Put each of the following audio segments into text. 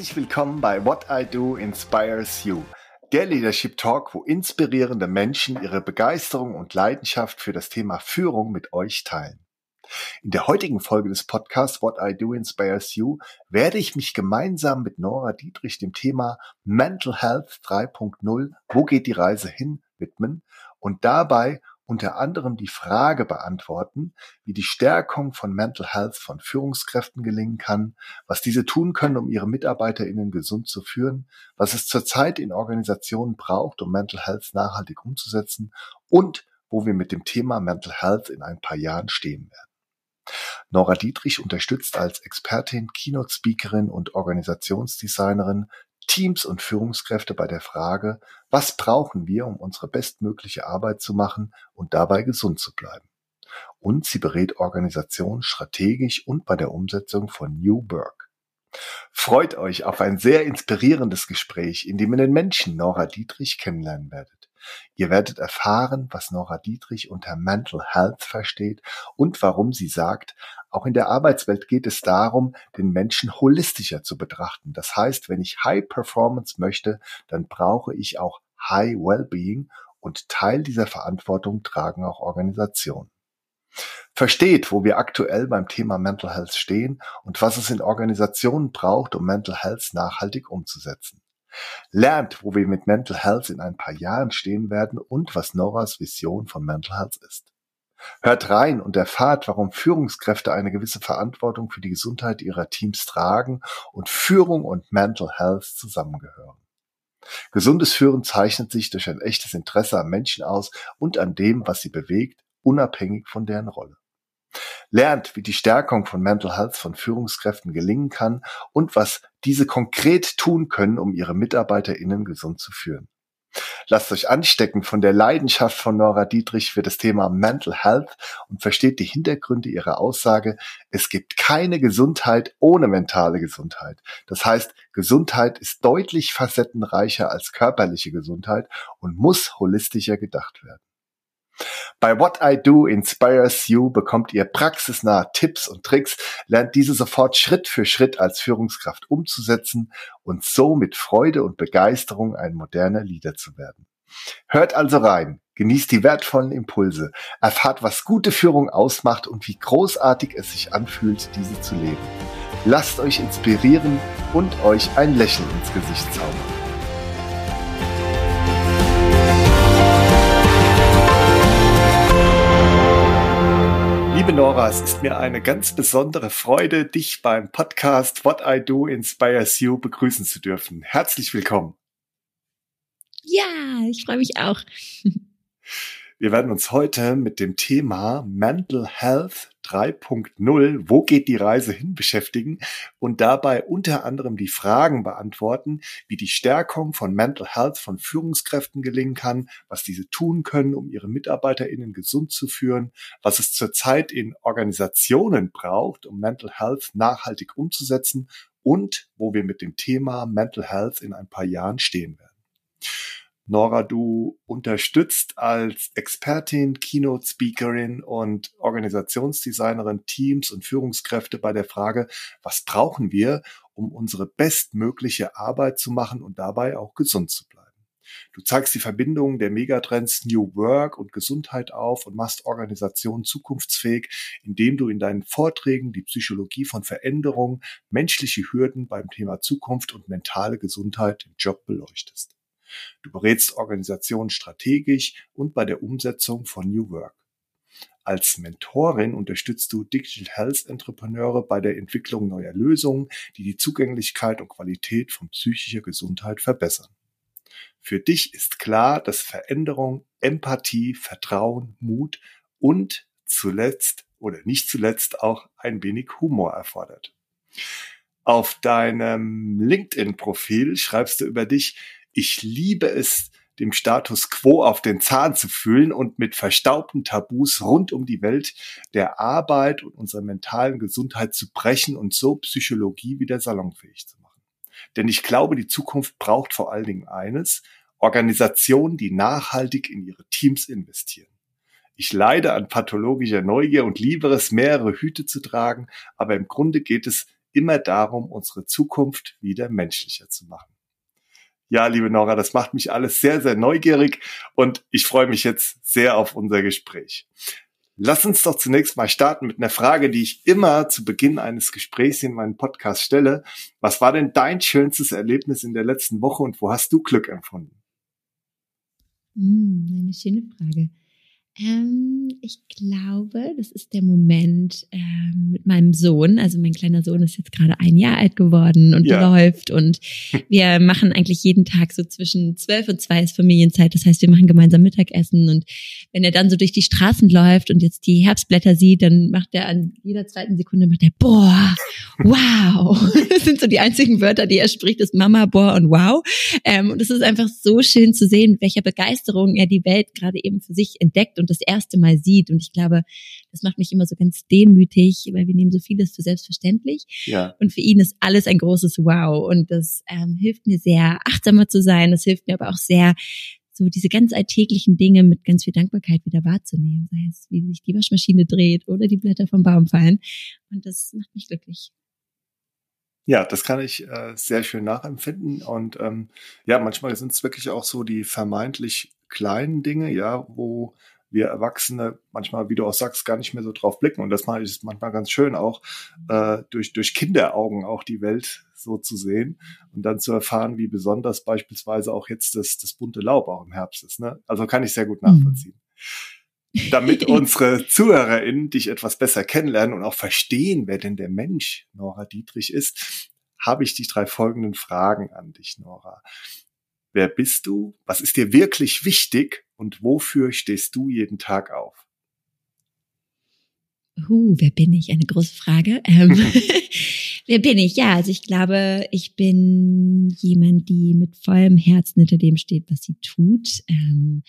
Herzlich willkommen bei What I Do Inspires You, der Leadership Talk, wo inspirierende Menschen ihre Begeisterung und Leidenschaft für das Thema Führung mit euch teilen. In der heutigen Folge des Podcasts What I Do Inspires You werde ich mich gemeinsam mit Nora Dietrich dem Thema Mental Health 3.0, wo geht die Reise hin, widmen und dabei unter anderem die Frage beantworten, wie die Stärkung von Mental Health von Führungskräften gelingen kann, was diese tun können, um ihre MitarbeiterInnen gesund zu führen, was es zurzeit in Organisationen braucht, um Mental Health nachhaltig umzusetzen und wo wir mit dem Thema Mental Health in ein paar Jahren stehen werden. Nora Dietrich unterstützt als Expertin, Keynote-Speakerin und Organisationsdesignerin Teams und Führungskräfte bei der Frage, was brauchen wir, um unsere bestmögliche Arbeit zu machen und dabei gesund zu bleiben. Und sie berät Organisationen strategisch und bei der Umsetzung von New Work. Freut euch auf ein sehr inspirierendes Gespräch, in dem ihr den Menschen Nora Dietrich kennenlernen werdet. Ihr werdet erfahren, was Nora Dietrich unter Mental Health versteht und warum sie sagt, auch in der Arbeitswelt geht es darum, den Menschen holistischer zu betrachten. Das heißt, wenn ich High Performance möchte, dann brauche ich auch High Wellbeing und Teil dieser Verantwortung tragen auch Organisationen. Versteht, wo wir aktuell beim Thema Mental Health stehen und was es in Organisationen braucht, um Mental Health nachhaltig umzusetzen. Lernt, wo wir mit Mental Health in ein paar Jahren stehen werden und was Noras Vision von Mental Health ist. Hört rein und erfahrt, warum Führungskräfte eine gewisse Verantwortung für die Gesundheit ihrer Teams tragen und Führung und Mental Health zusammengehören. Gesundes Führen zeichnet sich durch ein echtes Interesse am Menschen aus und an dem, was sie bewegt, unabhängig von deren Rolle lernt, wie die Stärkung von Mental Health von Führungskräften gelingen kann und was diese konkret tun können, um ihre MitarbeiterInnen gesund zu führen. Lasst euch anstecken von der Leidenschaft von Nora Dietrich für das Thema Mental Health und versteht die Hintergründe ihrer Aussage, es gibt keine Gesundheit ohne mentale Gesundheit. Das heißt, Gesundheit ist deutlich facettenreicher als körperliche Gesundheit und muss holistischer gedacht werden. Bei What I Do Inspires You bekommt ihr praxisnahe Tipps und Tricks, lernt diese sofort Schritt für Schritt als Führungskraft umzusetzen und so mit Freude und Begeisterung ein moderner Leader zu werden. Hört also rein, genießt die wertvollen Impulse, erfahrt, was gute Führung ausmacht und wie großartig es sich anfühlt, diese zu leben. Lasst euch inspirieren und euch ein Lächeln ins Gesicht zaubern. Liebe Nora, es ist mir eine ganz besondere Freude, dich beim Podcast What I Do Inspires You begrüßen zu dürfen. Herzlich willkommen. Ja, ich freue mich auch. Wir werden uns heute mit dem Thema Mental Health 3.0, wo geht die Reise hin, beschäftigen und dabei unter anderem die Fragen beantworten, wie die Stärkung von Mental Health von Führungskräften gelingen kann, was diese tun können, um ihre MitarbeiterInnen gesund zu führen, was es zurzeit in Organisationen braucht, um Mental Health nachhaltig umzusetzen und wo wir mit dem Thema Mental Health in ein paar Jahren stehen werden. Nora, du unterstützt als Expertin, Keynote-Speakerin und Organisationsdesignerin Teams und Führungskräfte bei der Frage, was brauchen wir, um unsere bestmögliche Arbeit zu machen und dabei auch gesund zu bleiben. Du zeigst die Verbindungen der Megatrends New Work und Gesundheit auf und machst Organisationen zukunftsfähig, indem du in deinen Vorträgen die Psychologie von Veränderung, menschliche Hürden beim Thema Zukunft und mentale Gesundheit im Job beleuchtest. Du berätst Organisationen strategisch und bei der Umsetzung von New Work. Als Mentorin unterstützt du Digital Health Entrepreneure bei der Entwicklung neuer Lösungen, die die Zugänglichkeit und Qualität von psychischer Gesundheit verbessern. Für dich ist klar, dass Veränderung, Empathie, Vertrauen, Mut und zuletzt oder nicht zuletzt auch ein wenig Humor erfordert. Auf deinem LinkedIn-Profil schreibst du über dich, ich liebe es, dem Status quo auf den Zahn zu fühlen und mit verstaubten Tabus rund um die Welt der Arbeit und unserer mentalen Gesundheit zu brechen und so Psychologie wieder salonfähig zu machen. Denn ich glaube, die Zukunft braucht vor allen Dingen eines, Organisationen, die nachhaltig in ihre Teams investieren. Ich leide an pathologischer Neugier und liebe es, mehrere Hüte zu tragen, aber im Grunde geht es immer darum, unsere Zukunft wieder menschlicher zu machen. Ja, liebe Nora, das macht mich alles sehr, sehr neugierig und ich freue mich jetzt sehr auf unser Gespräch. Lass uns doch zunächst mal starten mit einer Frage, die ich immer zu Beginn eines Gesprächs in meinem Podcast stelle. Was war denn dein schönstes Erlebnis in der letzten Woche und wo hast du Glück empfunden? Hm, eine schöne Frage. Ähm, ich glaube, das ist der Moment ähm, mit meinem Sohn. Also mein kleiner Sohn ist jetzt gerade ein Jahr alt geworden und ja. läuft. Und wir machen eigentlich jeden Tag so zwischen zwölf und zwei ist Familienzeit. Das heißt, wir machen gemeinsam Mittagessen. Und wenn er dann so durch die Straßen läuft und jetzt die Herbstblätter sieht, dann macht er an jeder zweiten Sekunde macht er boah, wow. Das sind so die einzigen Wörter, die er spricht, ist Mama, boah und wow. Ähm, und es ist einfach so schön zu sehen, mit welcher Begeisterung er die Welt gerade eben für sich entdeckt und das erste Mal sieht. Und ich glaube, das macht mich immer so ganz demütig, weil wir nehmen so vieles für selbstverständlich. Ja. Und für ihn ist alles ein großes Wow. Und das ähm, hilft mir sehr, achtsamer zu sein. Das hilft mir aber auch sehr, so diese ganz alltäglichen Dinge mit ganz viel Dankbarkeit wieder wahrzunehmen. Sei es, wie sich die Waschmaschine dreht oder die Blätter vom Baum fallen. Und das macht mich glücklich. Ja, das kann ich äh, sehr schön nachempfinden. Und ähm, ja, manchmal sind es wirklich auch so die vermeintlich kleinen Dinge, ja, wo wir Erwachsene manchmal, wie du auch sagst, gar nicht mehr so drauf blicken. Und das ist manchmal ganz schön auch, äh, durch, durch Kinderaugen auch die Welt so zu sehen und dann zu erfahren, wie besonders beispielsweise auch jetzt das, das bunte Laub auch im Herbst ist. Ne? Also kann ich sehr gut mhm. nachvollziehen. Damit unsere ZuhörerInnen dich etwas besser kennenlernen und auch verstehen, wer denn der Mensch Nora Dietrich ist, habe ich die drei folgenden Fragen an dich, Nora. Wer bist du? Was ist dir wirklich wichtig? Und wofür stehst du jeden Tag auf? Uh, wer bin ich? Eine große Frage. Ähm, wer bin ich? Ja, also ich glaube, ich bin jemand, die mit vollem Herzen hinter dem steht, was sie tut. Ähm,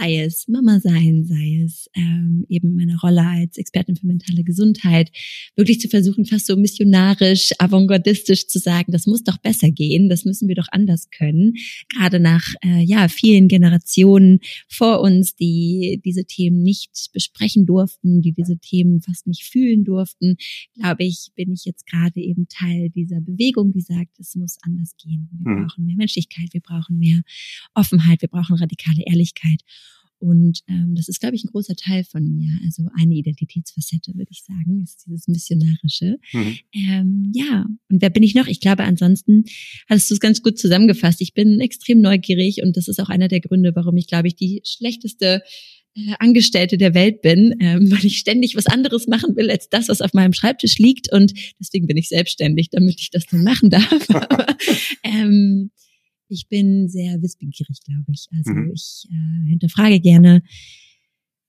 sei es Mama sein, sei es ähm, eben meine Rolle als Expertin für mentale Gesundheit, wirklich zu versuchen, fast so missionarisch, avantgardistisch zu sagen, das muss doch besser gehen, das müssen wir doch anders können. Gerade nach äh, ja vielen Generationen vor uns, die diese Themen nicht besprechen durften, die diese Themen fast nicht fühlen durften, glaube ich, bin ich jetzt gerade eben Teil dieser Bewegung, die sagt, es muss anders gehen. Wir mhm. brauchen mehr Menschlichkeit, wir brauchen mehr Offenheit, wir brauchen radikale Ehrlichkeit. Und ähm, das ist, glaube ich, ein großer Teil von mir. Also eine Identitätsfacette, würde ich sagen, ist dieses Missionarische. Mhm. Ähm, ja, und wer bin ich noch? Ich glaube, ansonsten hast du es ganz gut zusammengefasst. Ich bin extrem neugierig und das ist auch einer der Gründe, warum ich, glaube ich, die schlechteste äh, Angestellte der Welt bin, ähm, weil ich ständig was anderes machen will als das, was auf meinem Schreibtisch liegt. Und deswegen bin ich selbstständig, damit ich das dann machen darf. Aber, ähm, ich bin sehr wissbegierig, glaube ich. Also mhm. ich äh, hinterfrage gerne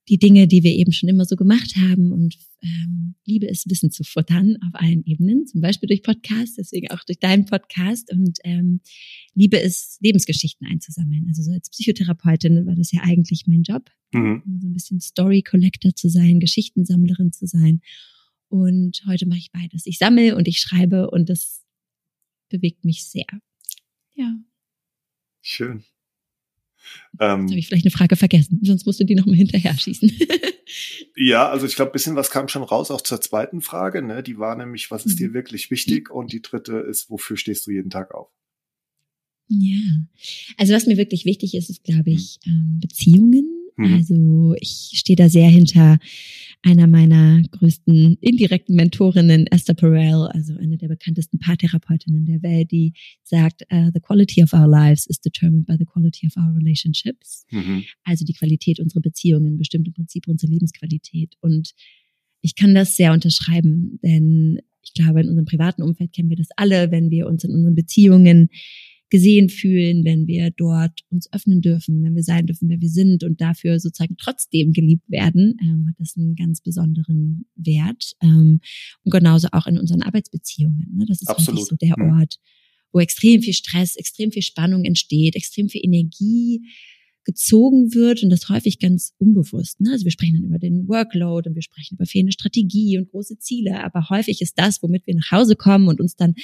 die Dinge, die wir eben schon immer so gemacht haben und ähm, liebe es, Wissen zu futtern auf allen Ebenen, zum Beispiel durch Podcasts, deswegen auch durch deinen Podcast und ähm, liebe es, Lebensgeschichten einzusammeln. Also so als Psychotherapeutin war das ja eigentlich mein Job, mhm. so ein bisschen Story Collector zu sein, Geschichtensammlerin zu sein. Und heute mache ich beides. Ich sammle und ich schreibe und das bewegt mich sehr. Ja. Schön. Ähm, habe ich vielleicht eine Frage vergessen, sonst musst du die noch mal hinterher schießen. ja, also ich glaube, ein bisschen was kam schon raus, auch zur zweiten Frage. Ne? Die war nämlich, was ist dir mhm. wirklich wichtig? Und die dritte ist, wofür stehst du jeden Tag auf? Ja, also was mir wirklich wichtig ist, ist, glaube ich, ähm, Beziehungen. Mhm. Also ich stehe da sehr hinter einer meiner größten indirekten Mentorinnen, Esther Perel, also eine der bekanntesten Paartherapeutinnen der Welt, die sagt, uh, the quality of our lives is determined by the quality of our relationships. Mhm. Also die Qualität unserer Beziehungen bestimmt im Prinzip unsere Lebensqualität. Und ich kann das sehr unterschreiben, denn ich glaube, in unserem privaten Umfeld kennen wir das alle, wenn wir uns in unseren Beziehungen gesehen fühlen, wenn wir dort uns öffnen dürfen, wenn wir sein dürfen, wer wir sind und dafür sozusagen trotzdem geliebt werden, ähm, hat das einen ganz besonderen Wert. Ähm, und genauso auch in unseren Arbeitsbeziehungen. Ne? Das ist Absolut. so der Ort, wo extrem viel Stress, extrem viel Spannung entsteht, extrem viel Energie gezogen wird und das häufig ganz unbewusst. Ne? Also wir sprechen dann über den Workload und wir sprechen über fehlende Strategie und große Ziele, aber häufig ist das, womit wir nach Hause kommen und uns dann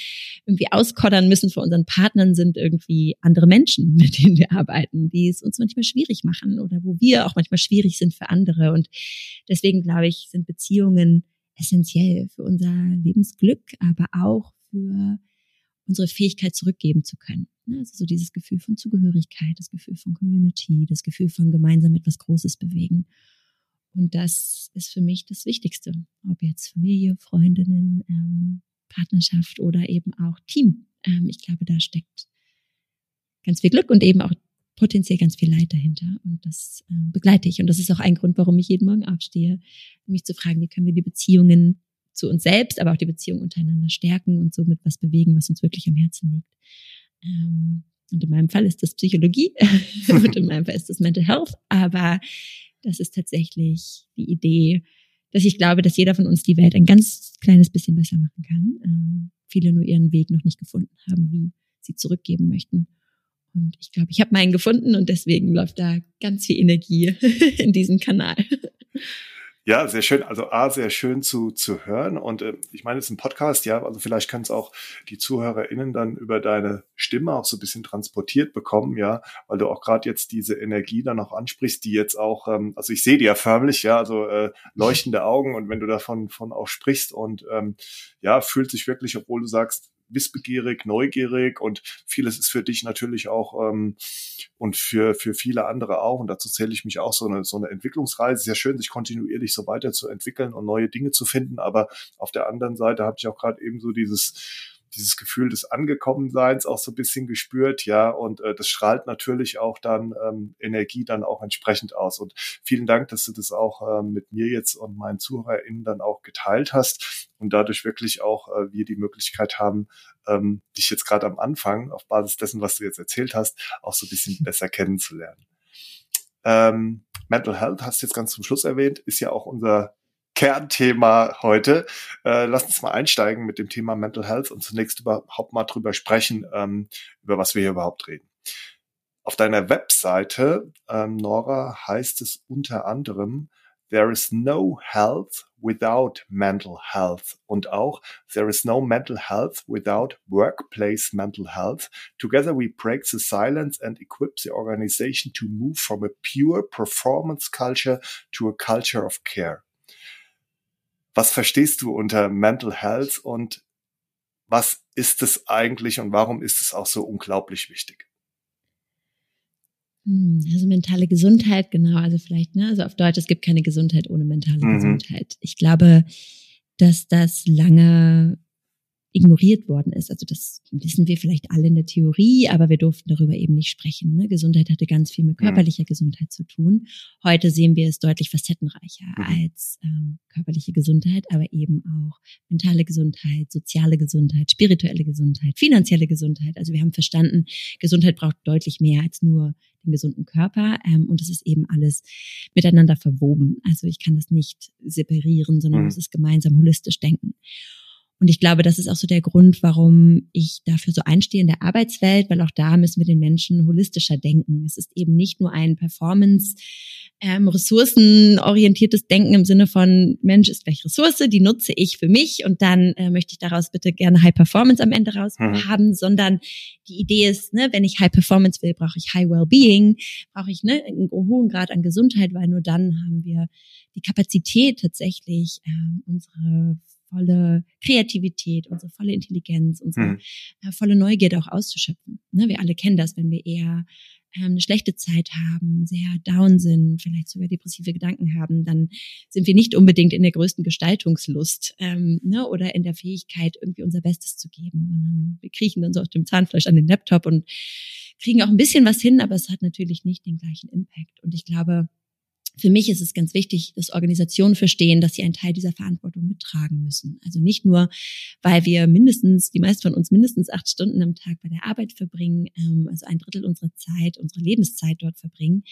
irgendwie auskoddern müssen für unseren Partnern, sind irgendwie andere Menschen, mit denen wir arbeiten, die es uns manchmal schwierig machen oder wo wir auch manchmal schwierig sind für andere. Und deswegen glaube ich, sind Beziehungen essentiell für unser Lebensglück, aber auch für unsere Fähigkeit zurückgeben zu können. Ne, also so dieses Gefühl von Zugehörigkeit, das Gefühl von Community, das Gefühl von gemeinsam etwas Großes bewegen. Und das ist für mich das Wichtigste, ob jetzt Familie, Freundinnen, ähm, Partnerschaft oder eben auch Team. Ähm, ich glaube, da steckt ganz viel Glück und eben auch potenziell ganz viel Leid dahinter. Und das äh, begleite ich. Und das ist auch ein Grund, warum ich jeden Morgen aufstehe, mich zu fragen, wie können wir die Beziehungen zu uns selbst, aber auch die Beziehungen untereinander stärken und somit was bewegen, was uns wirklich am Herzen liegt. Ähm, und in meinem Fall ist das Psychologie und in meinem Fall ist das Mental Health. Aber das ist tatsächlich die Idee, dass ich glaube, dass jeder von uns die Welt ein ganz kleines bisschen besser machen kann. Ähm, viele nur ihren Weg noch nicht gefunden haben, wie sie zurückgeben möchten. Und ich glaube, ich habe meinen gefunden und deswegen läuft da ganz viel Energie in diesem Kanal. Ja, sehr schön. Also A, sehr schön zu, zu hören. Und äh, ich meine, es ist ein Podcast, ja, also vielleicht können es auch die ZuhörerInnen dann über deine Stimme auch so ein bisschen transportiert bekommen, ja, weil du auch gerade jetzt diese Energie dann auch ansprichst, die jetzt auch, ähm, also ich sehe die ja förmlich, ja, also äh, leuchtende Augen und wenn du davon von auch sprichst und ähm, ja, fühlt sich wirklich, obwohl du sagst, wissbegierig, neugierig und vieles ist für dich natürlich auch ähm, und für, für viele andere auch. Und dazu zähle ich mich auch so eine, so eine Entwicklungsreise. Sehr schön, sich kontinuierlich so weiterzuentwickeln und neue Dinge zu finden. Aber auf der anderen Seite habe ich auch gerade eben so dieses dieses Gefühl des Angekommenseins auch so ein bisschen gespürt, ja, und äh, das strahlt natürlich auch dann ähm, Energie dann auch entsprechend aus. Und vielen Dank, dass du das auch ähm, mit mir jetzt und meinen ZuhörerInnen dann auch geteilt hast und dadurch wirklich auch äh, wir die Möglichkeit haben, ähm, dich jetzt gerade am Anfang auf Basis dessen, was du jetzt erzählt hast, auch so ein bisschen besser kennenzulernen. Ähm, Mental Health hast du jetzt ganz zum Schluss erwähnt, ist ja auch unser Kernthema heute. Äh, lass uns mal einsteigen mit dem Thema Mental Health und zunächst überhaupt mal drüber sprechen, ähm, über was wir hier überhaupt reden. Auf deiner Webseite, ähm, Nora, heißt es unter anderem, There is no health without mental health und auch There is no mental health without workplace mental health. Together we break the silence and equip the organization to move from a pure performance culture to a culture of care. Was verstehst du unter Mental Health und was ist es eigentlich und warum ist es auch so unglaublich wichtig? Hm, also mentale Gesundheit, genau, also vielleicht, ne, also auf Deutsch, es gibt keine Gesundheit ohne mentale mhm. Gesundheit. Ich glaube, dass das lange ignoriert worden ist. Also das wissen wir vielleicht alle in der Theorie, aber wir durften darüber eben nicht sprechen. Ne? Gesundheit hatte ganz viel mit körperlicher ja. Gesundheit zu tun. Heute sehen wir es deutlich facettenreicher mhm. als ähm, körperliche Gesundheit, aber eben auch mentale Gesundheit, soziale Gesundheit, spirituelle Gesundheit, finanzielle Gesundheit. Also wir haben verstanden, Gesundheit braucht deutlich mehr als nur den gesunden Körper ähm, und es ist eben alles miteinander verwoben. Also ich kann das nicht separieren, sondern mhm. muss es gemeinsam holistisch denken. Und ich glaube, das ist auch so der Grund, warum ich dafür so einstehe in der Arbeitswelt, weil auch da müssen wir den Menschen holistischer denken. Es ist eben nicht nur ein Performance, ähm, ressourcenorientiertes Denken im Sinne von Mensch ist gleich Ressource, die nutze ich für mich und dann äh, möchte ich daraus bitte gerne High Performance am Ende raus mhm. haben, sondern die Idee ist, ne, wenn ich High Performance will, brauche ich High Wellbeing, brauche ich ne, einen hohen Grad an Gesundheit, weil nur dann haben wir die Kapazität tatsächlich ähm, unsere volle Kreativität, unsere volle Intelligenz, unsere mhm. äh, volle Neugierde auch auszuschöpfen. Ne, wir alle kennen das, wenn wir eher ähm, eine schlechte Zeit haben, sehr down sind, vielleicht sogar depressive Gedanken haben, dann sind wir nicht unbedingt in der größten Gestaltungslust ähm, ne, oder in der Fähigkeit, irgendwie unser Bestes zu geben, sondern wir kriechen dann so auf dem Zahnfleisch an den Laptop und kriegen auch ein bisschen was hin, aber es hat natürlich nicht den gleichen Impact. Und ich glaube, für mich ist es ganz wichtig, dass Organisationen verstehen, dass sie einen Teil dieser Verantwortung mittragen müssen. Also nicht nur, weil wir mindestens, die meisten von uns mindestens acht Stunden am Tag bei der Arbeit verbringen, ähm, also ein Drittel unserer Zeit, unserer Lebenszeit dort verbringen,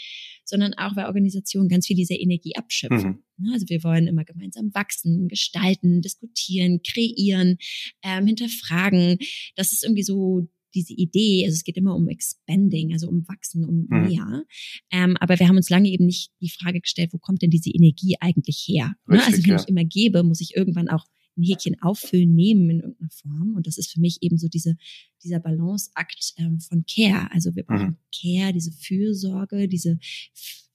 sondern auch, weil Organisationen ganz viel dieser Energie abschöpfen. Mhm. Also wir wollen immer gemeinsam wachsen, gestalten, diskutieren, kreieren, ähm, hinterfragen. Das ist irgendwie so diese Idee, also es geht immer um Expanding, also um Wachsen, um mhm. mehr. Ähm, aber wir haben uns lange eben nicht die Frage gestellt, wo kommt denn diese Energie eigentlich her? Ne? Richtig, also wenn ja. ich immer gebe, muss ich irgendwann auch ein Häkchen auffüllen, nehmen in irgendeiner Form. Und das ist für mich eben so diese, dieser Balanceakt ähm, von Care. Also wir brauchen mhm. Care, diese Fürsorge, diese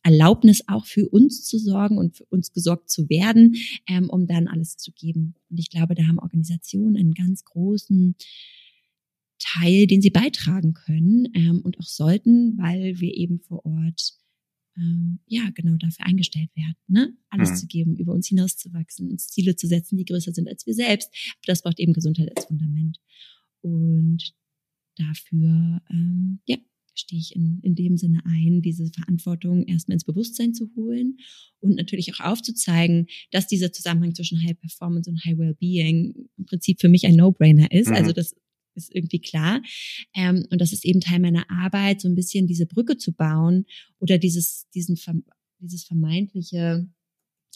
Erlaubnis auch für uns zu sorgen und für uns gesorgt zu werden, ähm, um dann alles zu geben. Und ich glaube, da haben Organisationen einen ganz großen Teil, den sie beitragen können ähm, und auch sollten, weil wir eben vor Ort ähm, ja genau dafür eingestellt werden, ne? alles mhm. zu geben, über uns hinauszuwachsen, uns Ziele zu setzen, die größer sind als wir selbst. Aber das braucht eben Gesundheit als Fundament. Und dafür ähm, ja, stehe ich in, in dem Sinne ein, diese Verantwortung erstmal ins Bewusstsein zu holen und natürlich auch aufzuzeigen, dass dieser Zusammenhang zwischen High Performance und High Wellbeing im Prinzip für mich ein No-Brainer ist. Mhm. Also das ist irgendwie klar. Ähm, und das ist eben Teil meiner Arbeit, so ein bisschen diese Brücke zu bauen oder dieses, diesen, dieses vermeintliche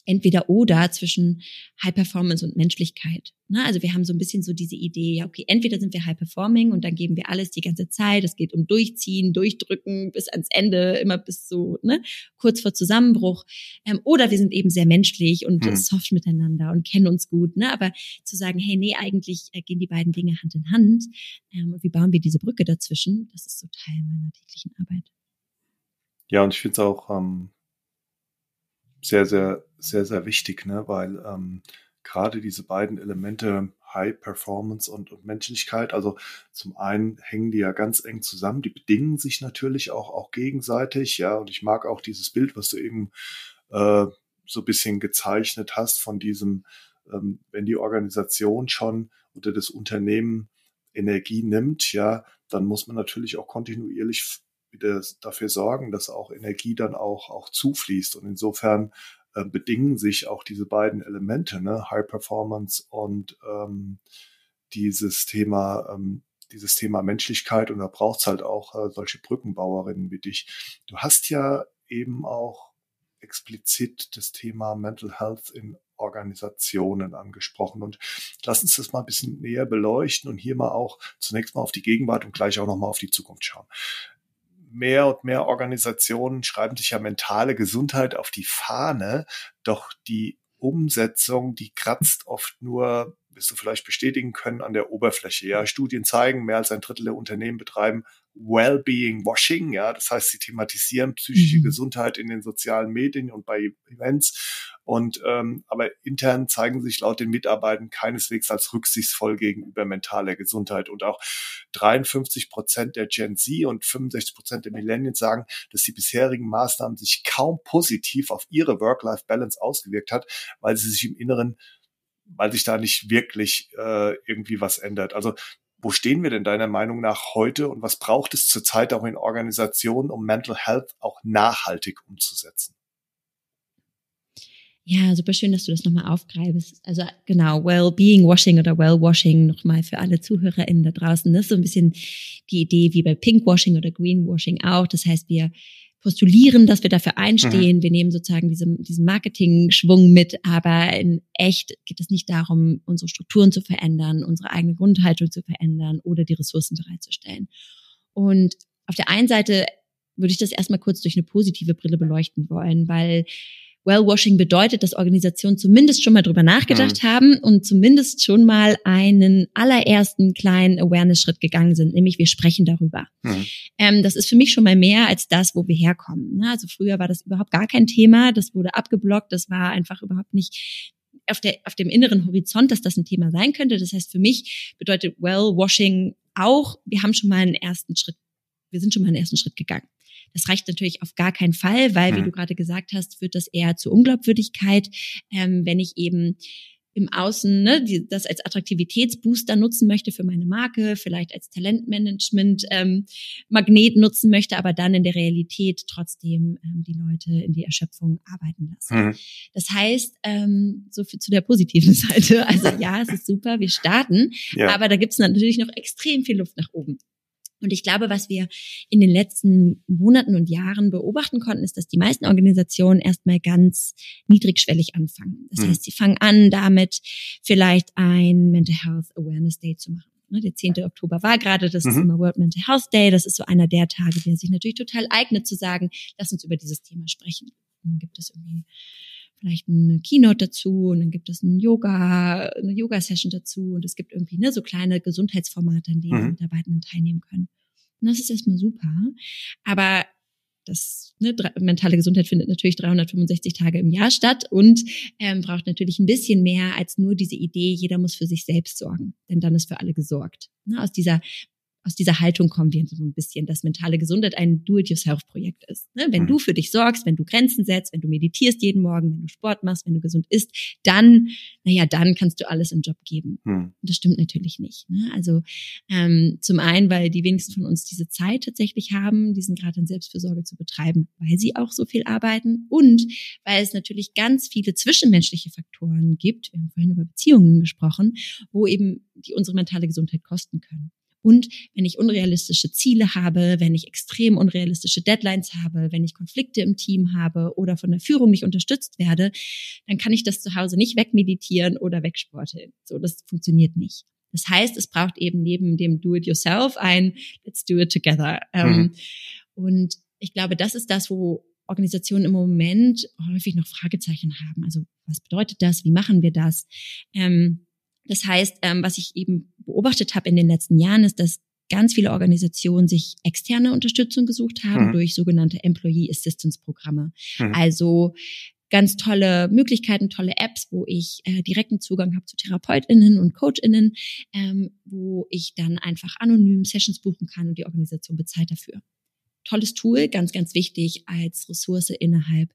entweder oder zwischen High Performance und Menschlichkeit. Ne? Also wir haben so ein bisschen so diese Idee, ja, okay, entweder sind wir High Performing und dann geben wir alles die ganze Zeit. Es geht um Durchziehen, Durchdrücken bis ans Ende, immer bis so ne, kurz vor Zusammenbruch. Ähm, oder wir sind eben sehr menschlich und mhm. soft miteinander und kennen uns gut. Ne? Aber zu sagen, hey, nee, eigentlich äh, gehen die beiden Dinge Hand in Hand. Ähm, und wie bauen wir diese Brücke dazwischen? Das ist so Teil meiner täglichen Arbeit. Ja, und ich finde es auch ähm, sehr, sehr, sehr, sehr wichtig, ne? weil ähm, gerade diese beiden Elemente High Performance und, und Menschlichkeit, also zum einen hängen die ja ganz eng zusammen, die bedingen sich natürlich auch, auch gegenseitig, ja, und ich mag auch dieses Bild, was du eben äh, so ein bisschen gezeichnet hast von diesem, ähm, wenn die Organisation schon oder das Unternehmen Energie nimmt, ja, dann muss man natürlich auch kontinuierlich wieder dafür sorgen, dass auch Energie dann auch, auch zufließt. Und insofern äh, bedingen sich auch diese beiden Elemente, ne? High Performance und ähm, dieses Thema, ähm, dieses Thema Menschlichkeit. Und da braucht es halt auch äh, solche Brückenbauerinnen wie dich. Du hast ja eben auch explizit das Thema Mental Health in Organisationen angesprochen. Und lass uns das mal ein bisschen näher beleuchten und hier mal auch zunächst mal auf die Gegenwart und gleich auch nochmal auf die Zukunft schauen mehr und mehr Organisationen schreiben sich ja mentale Gesundheit auf die Fahne, doch die Umsetzung, die kratzt oft nur, wirst du vielleicht bestätigen können, an der Oberfläche. Ja, Studien zeigen, mehr als ein Drittel der Unternehmen betreiben Wellbeing Washing, ja, das heißt, sie thematisieren psychische mhm. Gesundheit in den sozialen Medien und bei Events. Und ähm, aber intern zeigen sich laut den Mitarbeitern keineswegs als rücksichtsvoll gegenüber mentaler Gesundheit. Und auch 53 Prozent der Gen Z und 65 Prozent der Millennials sagen, dass die bisherigen Maßnahmen sich kaum positiv auf ihre Work-Life-Balance ausgewirkt hat, weil sie sich im Inneren weil sich da nicht wirklich äh, irgendwie was ändert. Also wo stehen wir denn deiner Meinung nach heute und was braucht es zurzeit auch in Organisationen, um Mental Health auch nachhaltig umzusetzen? Ja, super schön, dass du das nochmal aufgreifst. Also genau, Well-Being Washing oder Well-Washing nochmal für alle ZuhörerInnen da draußen. Das ist so ein bisschen die Idee wie bei Pink-Washing oder Green-Washing auch. Das heißt, wir postulieren, dass wir dafür einstehen. Mhm. Wir nehmen sozusagen diesen, diesen Marketing-Schwung mit, aber in echt geht es nicht darum, unsere Strukturen zu verändern, unsere eigene Grundhaltung zu verändern oder die Ressourcen bereitzustellen. Und auf der einen Seite würde ich das erstmal kurz durch eine positive Brille beleuchten wollen, weil Wellwashing bedeutet, dass Organisationen zumindest schon mal drüber nachgedacht mhm. haben und zumindest schon mal einen allerersten kleinen Awareness-Schritt gegangen sind, nämlich wir sprechen darüber. Mhm. Ähm, das ist für mich schon mal mehr als das, wo wir herkommen. Ne? Also früher war das überhaupt gar kein Thema, das wurde abgeblockt, das war einfach überhaupt nicht auf, der, auf dem inneren Horizont, dass das ein Thema sein könnte. Das heißt, für mich bedeutet Wellwashing auch, wir haben schon mal einen ersten Schritt, wir sind schon mal einen ersten Schritt gegangen. Das reicht natürlich auf gar keinen Fall, weil, wie mhm. du gerade gesagt hast, führt das eher zu Unglaubwürdigkeit, ähm, wenn ich eben im Außen ne, die, das als Attraktivitätsbooster nutzen möchte für meine Marke, vielleicht als Talentmanagement ähm, Magnet nutzen möchte, aber dann in der Realität trotzdem ähm, die Leute in die Erschöpfung arbeiten lassen. Mhm. Das heißt, ähm, so viel zu der positiven Seite. Also ja, es ist super, wir starten, ja. aber da gibt es natürlich noch extrem viel Luft nach oben. Und ich glaube, was wir in den letzten Monaten und Jahren beobachten konnten, ist, dass die meisten Organisationen erstmal ganz niedrigschwellig anfangen. Das mhm. heißt, sie fangen an, damit vielleicht ein Mental Health Awareness Day zu machen. Ne, der 10. Oktober war gerade das mhm. Thema World Mental Health Day. Das ist so einer der Tage, der sich natürlich total eignet zu sagen, lass uns über dieses Thema sprechen. Und dann gibt es irgendwie vielleicht eine Keynote dazu und dann gibt es ein Yoga, eine Yoga-Session dazu und es gibt irgendwie ne, so kleine Gesundheitsformate, an denen mhm. Mitarbeitenden teilnehmen können. Und das ist erstmal super. Aber das ne, mentale Gesundheit findet natürlich 365 Tage im Jahr statt und ähm, braucht natürlich ein bisschen mehr als nur diese Idee, jeder muss für sich selbst sorgen, denn dann ist für alle gesorgt. Ne, aus dieser aus dieser Haltung kommen wir so ein bisschen, dass mentale Gesundheit ein Do-it-yourself-Projekt ist. Ne? Wenn mhm. du für dich sorgst, wenn du Grenzen setzt, wenn du meditierst jeden Morgen, wenn du Sport machst, wenn du gesund isst, dann, naja, dann kannst du alles im Job geben. Mhm. Und das stimmt natürlich nicht. Ne? Also ähm, zum einen, weil die wenigsten von uns diese Zeit tatsächlich haben, diesen Grad an Selbstfürsorge zu betreiben, weil sie auch so viel arbeiten und weil es natürlich ganz viele zwischenmenschliche Faktoren gibt. Wir haben vorhin über Beziehungen gesprochen, wo eben die unsere mentale Gesundheit kosten können. Und wenn ich unrealistische Ziele habe, wenn ich extrem unrealistische Deadlines habe, wenn ich Konflikte im Team habe oder von der Führung nicht unterstützt werde, dann kann ich das zu Hause nicht wegmeditieren oder wegsporteln. So, das funktioniert nicht. Das heißt, es braucht eben neben dem Do-it-yourself ein Let's do it together. Ähm, mhm. Und ich glaube, das ist das, wo Organisationen im Moment häufig noch Fragezeichen haben. Also was bedeutet das? Wie machen wir das? Ähm, das heißt, ähm, was ich eben beobachtet habe in den letzten Jahren, ist, dass ganz viele Organisationen sich externe Unterstützung gesucht haben mhm. durch sogenannte Employee Assistance Programme. Mhm. Also ganz tolle Möglichkeiten, tolle Apps, wo ich äh, direkten Zugang habe zu TherapeutInnen und CoachInnen, ähm, wo ich dann einfach anonym Sessions buchen kann und die Organisation bezahlt dafür tolles Tool, ganz, ganz wichtig als Ressource innerhalb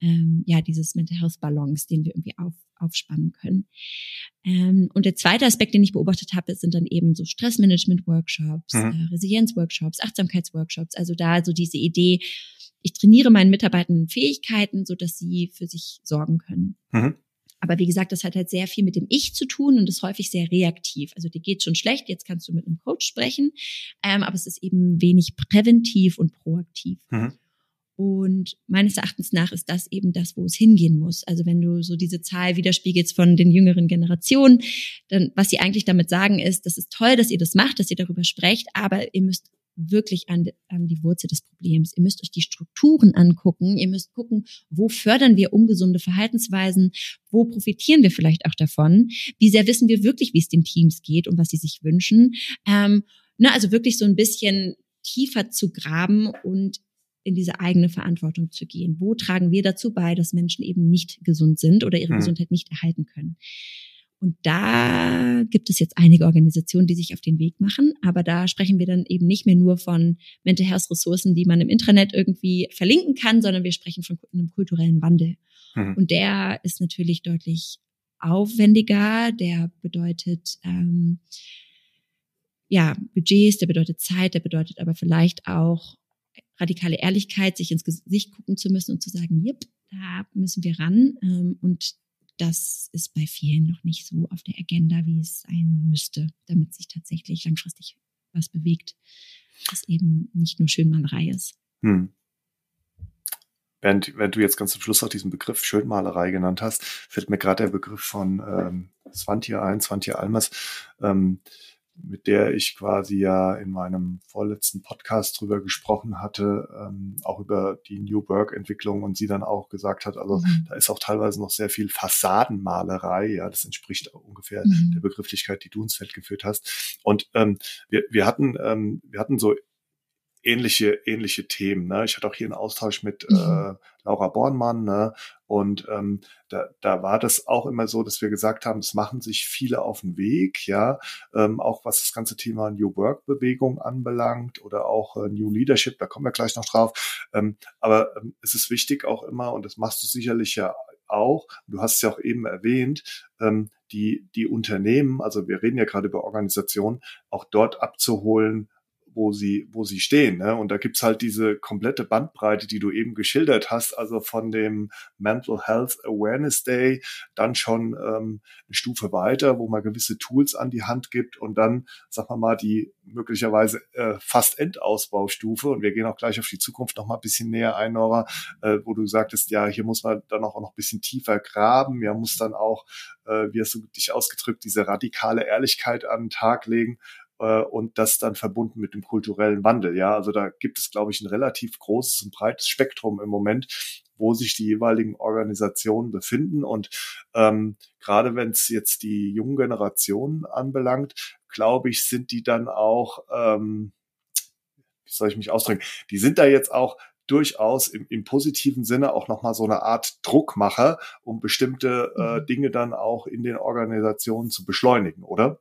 ähm, ja dieses Mental Health Ballons, den wir irgendwie auf, aufspannen können. Ähm, und der zweite Aspekt, den ich beobachtet habe, sind dann eben so Stressmanagement-Workshops, mhm. äh, Resilienz-Workshops, Achtsamkeits-Workshops. Also da so diese Idee, ich trainiere meinen Mitarbeitern Fähigkeiten, so dass sie für sich sorgen können. Mhm. Aber wie gesagt, das hat halt sehr viel mit dem Ich zu tun und ist häufig sehr reaktiv. Also dir geht schon schlecht, jetzt kannst du mit einem Coach sprechen, ähm, aber es ist eben wenig präventiv und proaktiv. Mhm. Und meines Erachtens nach ist das eben das, wo es hingehen muss. Also wenn du so diese Zahl widerspiegelst von den jüngeren Generationen, dann was sie eigentlich damit sagen ist, das ist toll, dass ihr das macht, dass ihr darüber sprecht, aber ihr müsst wirklich an, an die Wurzel des Problems. Ihr müsst euch die Strukturen angucken. Ihr müsst gucken, wo fördern wir ungesunde Verhaltensweisen? Wo profitieren wir vielleicht auch davon? Wie sehr wissen wir wirklich, wie es den Teams geht und was sie sich wünschen? Ähm, ne, also wirklich so ein bisschen tiefer zu graben und in diese eigene Verantwortung zu gehen. Wo tragen wir dazu bei, dass Menschen eben nicht gesund sind oder ihre mhm. Gesundheit nicht erhalten können? Und da gibt es jetzt einige Organisationen, die sich auf den Weg machen, aber da sprechen wir dann eben nicht mehr nur von Mental Health Ressourcen, die man im Intranet irgendwie verlinken kann, sondern wir sprechen von einem kulturellen Wandel. Mhm. Und der ist natürlich deutlich aufwendiger, der bedeutet ähm, ja Budgets, der bedeutet Zeit, der bedeutet aber vielleicht auch radikale Ehrlichkeit, sich ins Gesicht gucken zu müssen und zu sagen, yep, da müssen wir ran. Ähm, und das ist bei vielen noch nicht so auf der Agenda, wie es sein müsste, damit sich tatsächlich langfristig was bewegt, was eben nicht nur Schönmalerei ist. Hm. Während, während du jetzt ganz zum Schluss auch diesen Begriff Schönmalerei genannt hast, fällt mir gerade der Begriff von ähm, Svantje ein, Svantje Almers, ähm, mit der ich quasi ja in meinem vorletzten Podcast drüber gesprochen hatte, ähm, auch über die New Work Entwicklung und sie dann auch gesagt hat, also mhm. da ist auch teilweise noch sehr viel Fassadenmalerei, ja, das entspricht ungefähr mhm. der Begrifflichkeit, die du ins Feld geführt hast. Und ähm, wir, wir hatten, ähm, wir hatten so ähnliche, ähnliche Themen. Ne? Ich hatte auch hier einen Austausch mit mhm. äh, Laura Bornmann ne? und ähm, da, da war das auch immer so, dass wir gesagt haben, es machen sich viele auf den Weg, ja, ähm, auch was das ganze Thema New Work Bewegung anbelangt oder auch äh, New Leadership, da kommen wir gleich noch drauf. Ähm, aber ähm, es ist wichtig auch immer, und das machst du sicherlich ja auch, du hast es ja auch eben erwähnt, ähm, die, die Unternehmen, also wir reden ja gerade über Organisationen, auch dort abzuholen, wo sie, wo sie stehen. Ne? Und da gibt's halt diese komplette Bandbreite, die du eben geschildert hast, also von dem Mental Health Awareness Day, dann schon ähm, eine Stufe weiter, wo man gewisse Tools an die Hand gibt und dann, sag mal mal, die möglicherweise äh, fast Endausbaustufe. Und wir gehen auch gleich auf die Zukunft noch mal ein bisschen näher ein, Nora, äh, wo du sagtest, ja, hier muss man dann auch noch ein bisschen tiefer graben. Ja, muss dann auch, äh, wie hast du dich ausgedrückt, diese radikale Ehrlichkeit an den Tag legen äh, und das dann verbunden mit dem kulturellen Wandel. Ja, also da gibt es, glaube ich, ein relativ großes und breites Spektrum im Moment, wo sich die jeweiligen Organisationen befinden. Und ähm, gerade wenn es jetzt die jungen Generationen anbelangt, glaube ich, sind die dann auch, ähm, wie soll ich mich ausdrücken, die sind da jetzt auch durchaus im, im positiven Sinne auch nochmal so eine Art Druckmacher, um bestimmte äh, mhm. Dinge dann auch in den Organisationen zu beschleunigen, oder?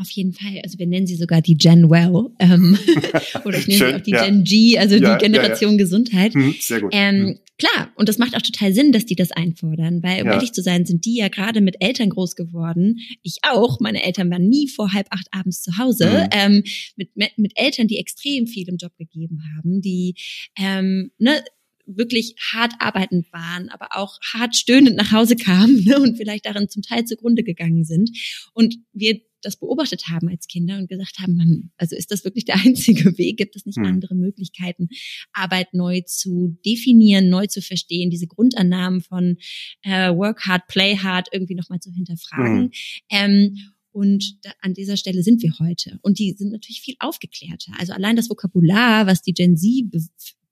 Auf jeden Fall. Also wir nennen sie sogar die Gen Well. Ähm, oder ich nenne Schön, sie auch die ja. Gen G, also ja, die Generation ja, Gesundheit. Hm, sehr gut. Ähm, hm. Klar, und das macht auch total Sinn, dass die das einfordern, weil um ehrlich zu sein, sind die ja gerade mit Eltern groß geworden. Ich auch. Meine Eltern waren nie vor halb acht abends zu Hause. Mhm. Ähm, mit, mit Eltern, die extrem viel im Job gegeben haben, die ähm, ne, wirklich hart arbeitend waren, aber auch hart stöhnend nach Hause kamen ne, und vielleicht darin zum Teil zugrunde gegangen sind. Und wir das beobachtet haben als Kinder und gesagt haben, man, also ist das wirklich der einzige Weg? Gibt es nicht hm. andere Möglichkeiten, Arbeit neu zu definieren, neu zu verstehen, diese Grundannahmen von äh, Work hard, Play hard irgendwie nochmal zu hinterfragen? Hm. Ähm, und da, an dieser Stelle sind wir heute. Und die sind natürlich viel aufgeklärter. Also allein das Vokabular, was die Gen Z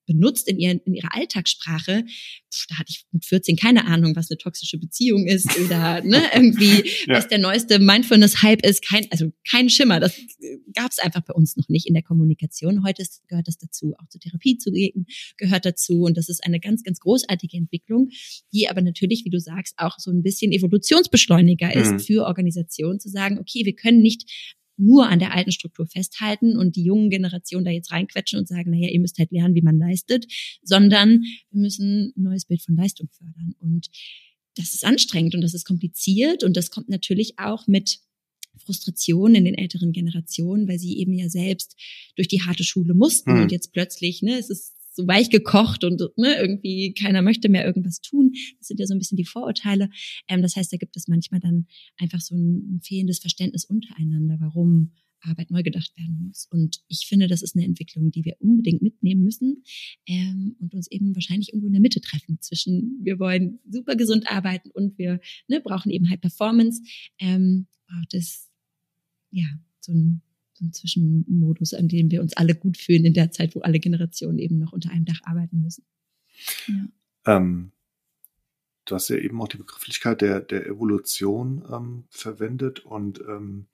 benutzt in, ihren, in ihrer Alltagssprache, pf, da hatte ich mit 14 keine Ahnung, was eine toxische Beziehung ist oder ne, irgendwie, ja. was der neueste Mindfulness-Hype ist, kein, also kein Schimmer. Das gab es einfach bei uns noch nicht in der Kommunikation. Heute ist, gehört das dazu, auch zur Therapie zu gehen, gehört dazu. Und das ist eine ganz, ganz großartige Entwicklung, die aber natürlich, wie du sagst, auch so ein bisschen Evolutionsbeschleuniger ist mhm. für Organisationen, zu sagen, okay, wir können nicht nur an der alten Struktur festhalten und die jungen Generationen da jetzt reinquetschen und sagen, naja, ihr müsst halt lernen, wie man leistet, sondern wir müssen ein neues Bild von Leistung fördern. Und das ist anstrengend und das ist kompliziert und das kommt natürlich auch mit Frustration in den älteren Generationen, weil sie eben ja selbst durch die harte Schule mussten hm. und jetzt plötzlich, ne, es ist so weich gekocht und ne, irgendwie keiner möchte mehr irgendwas tun. Das sind ja so ein bisschen die Vorurteile. Ähm, das heißt, da gibt es manchmal dann einfach so ein, fehlendes Verständnis untereinander, warum Arbeit neu gedacht werden muss. Und ich finde, das ist eine Entwicklung, die wir unbedingt mitnehmen müssen ähm, und uns eben wahrscheinlich irgendwo in der Mitte treffen zwischen, wir wollen super gesund arbeiten und wir ne, brauchen eben High Performance. Ähm, braucht es ja so ein so ein Zwischenmodus, an dem wir uns alle gut fühlen in der Zeit, wo alle Generationen eben noch unter einem Dach arbeiten müssen. Ja. Ähm, du hast ja eben auch die Begrifflichkeit der, der Evolution ähm, verwendet und ähm,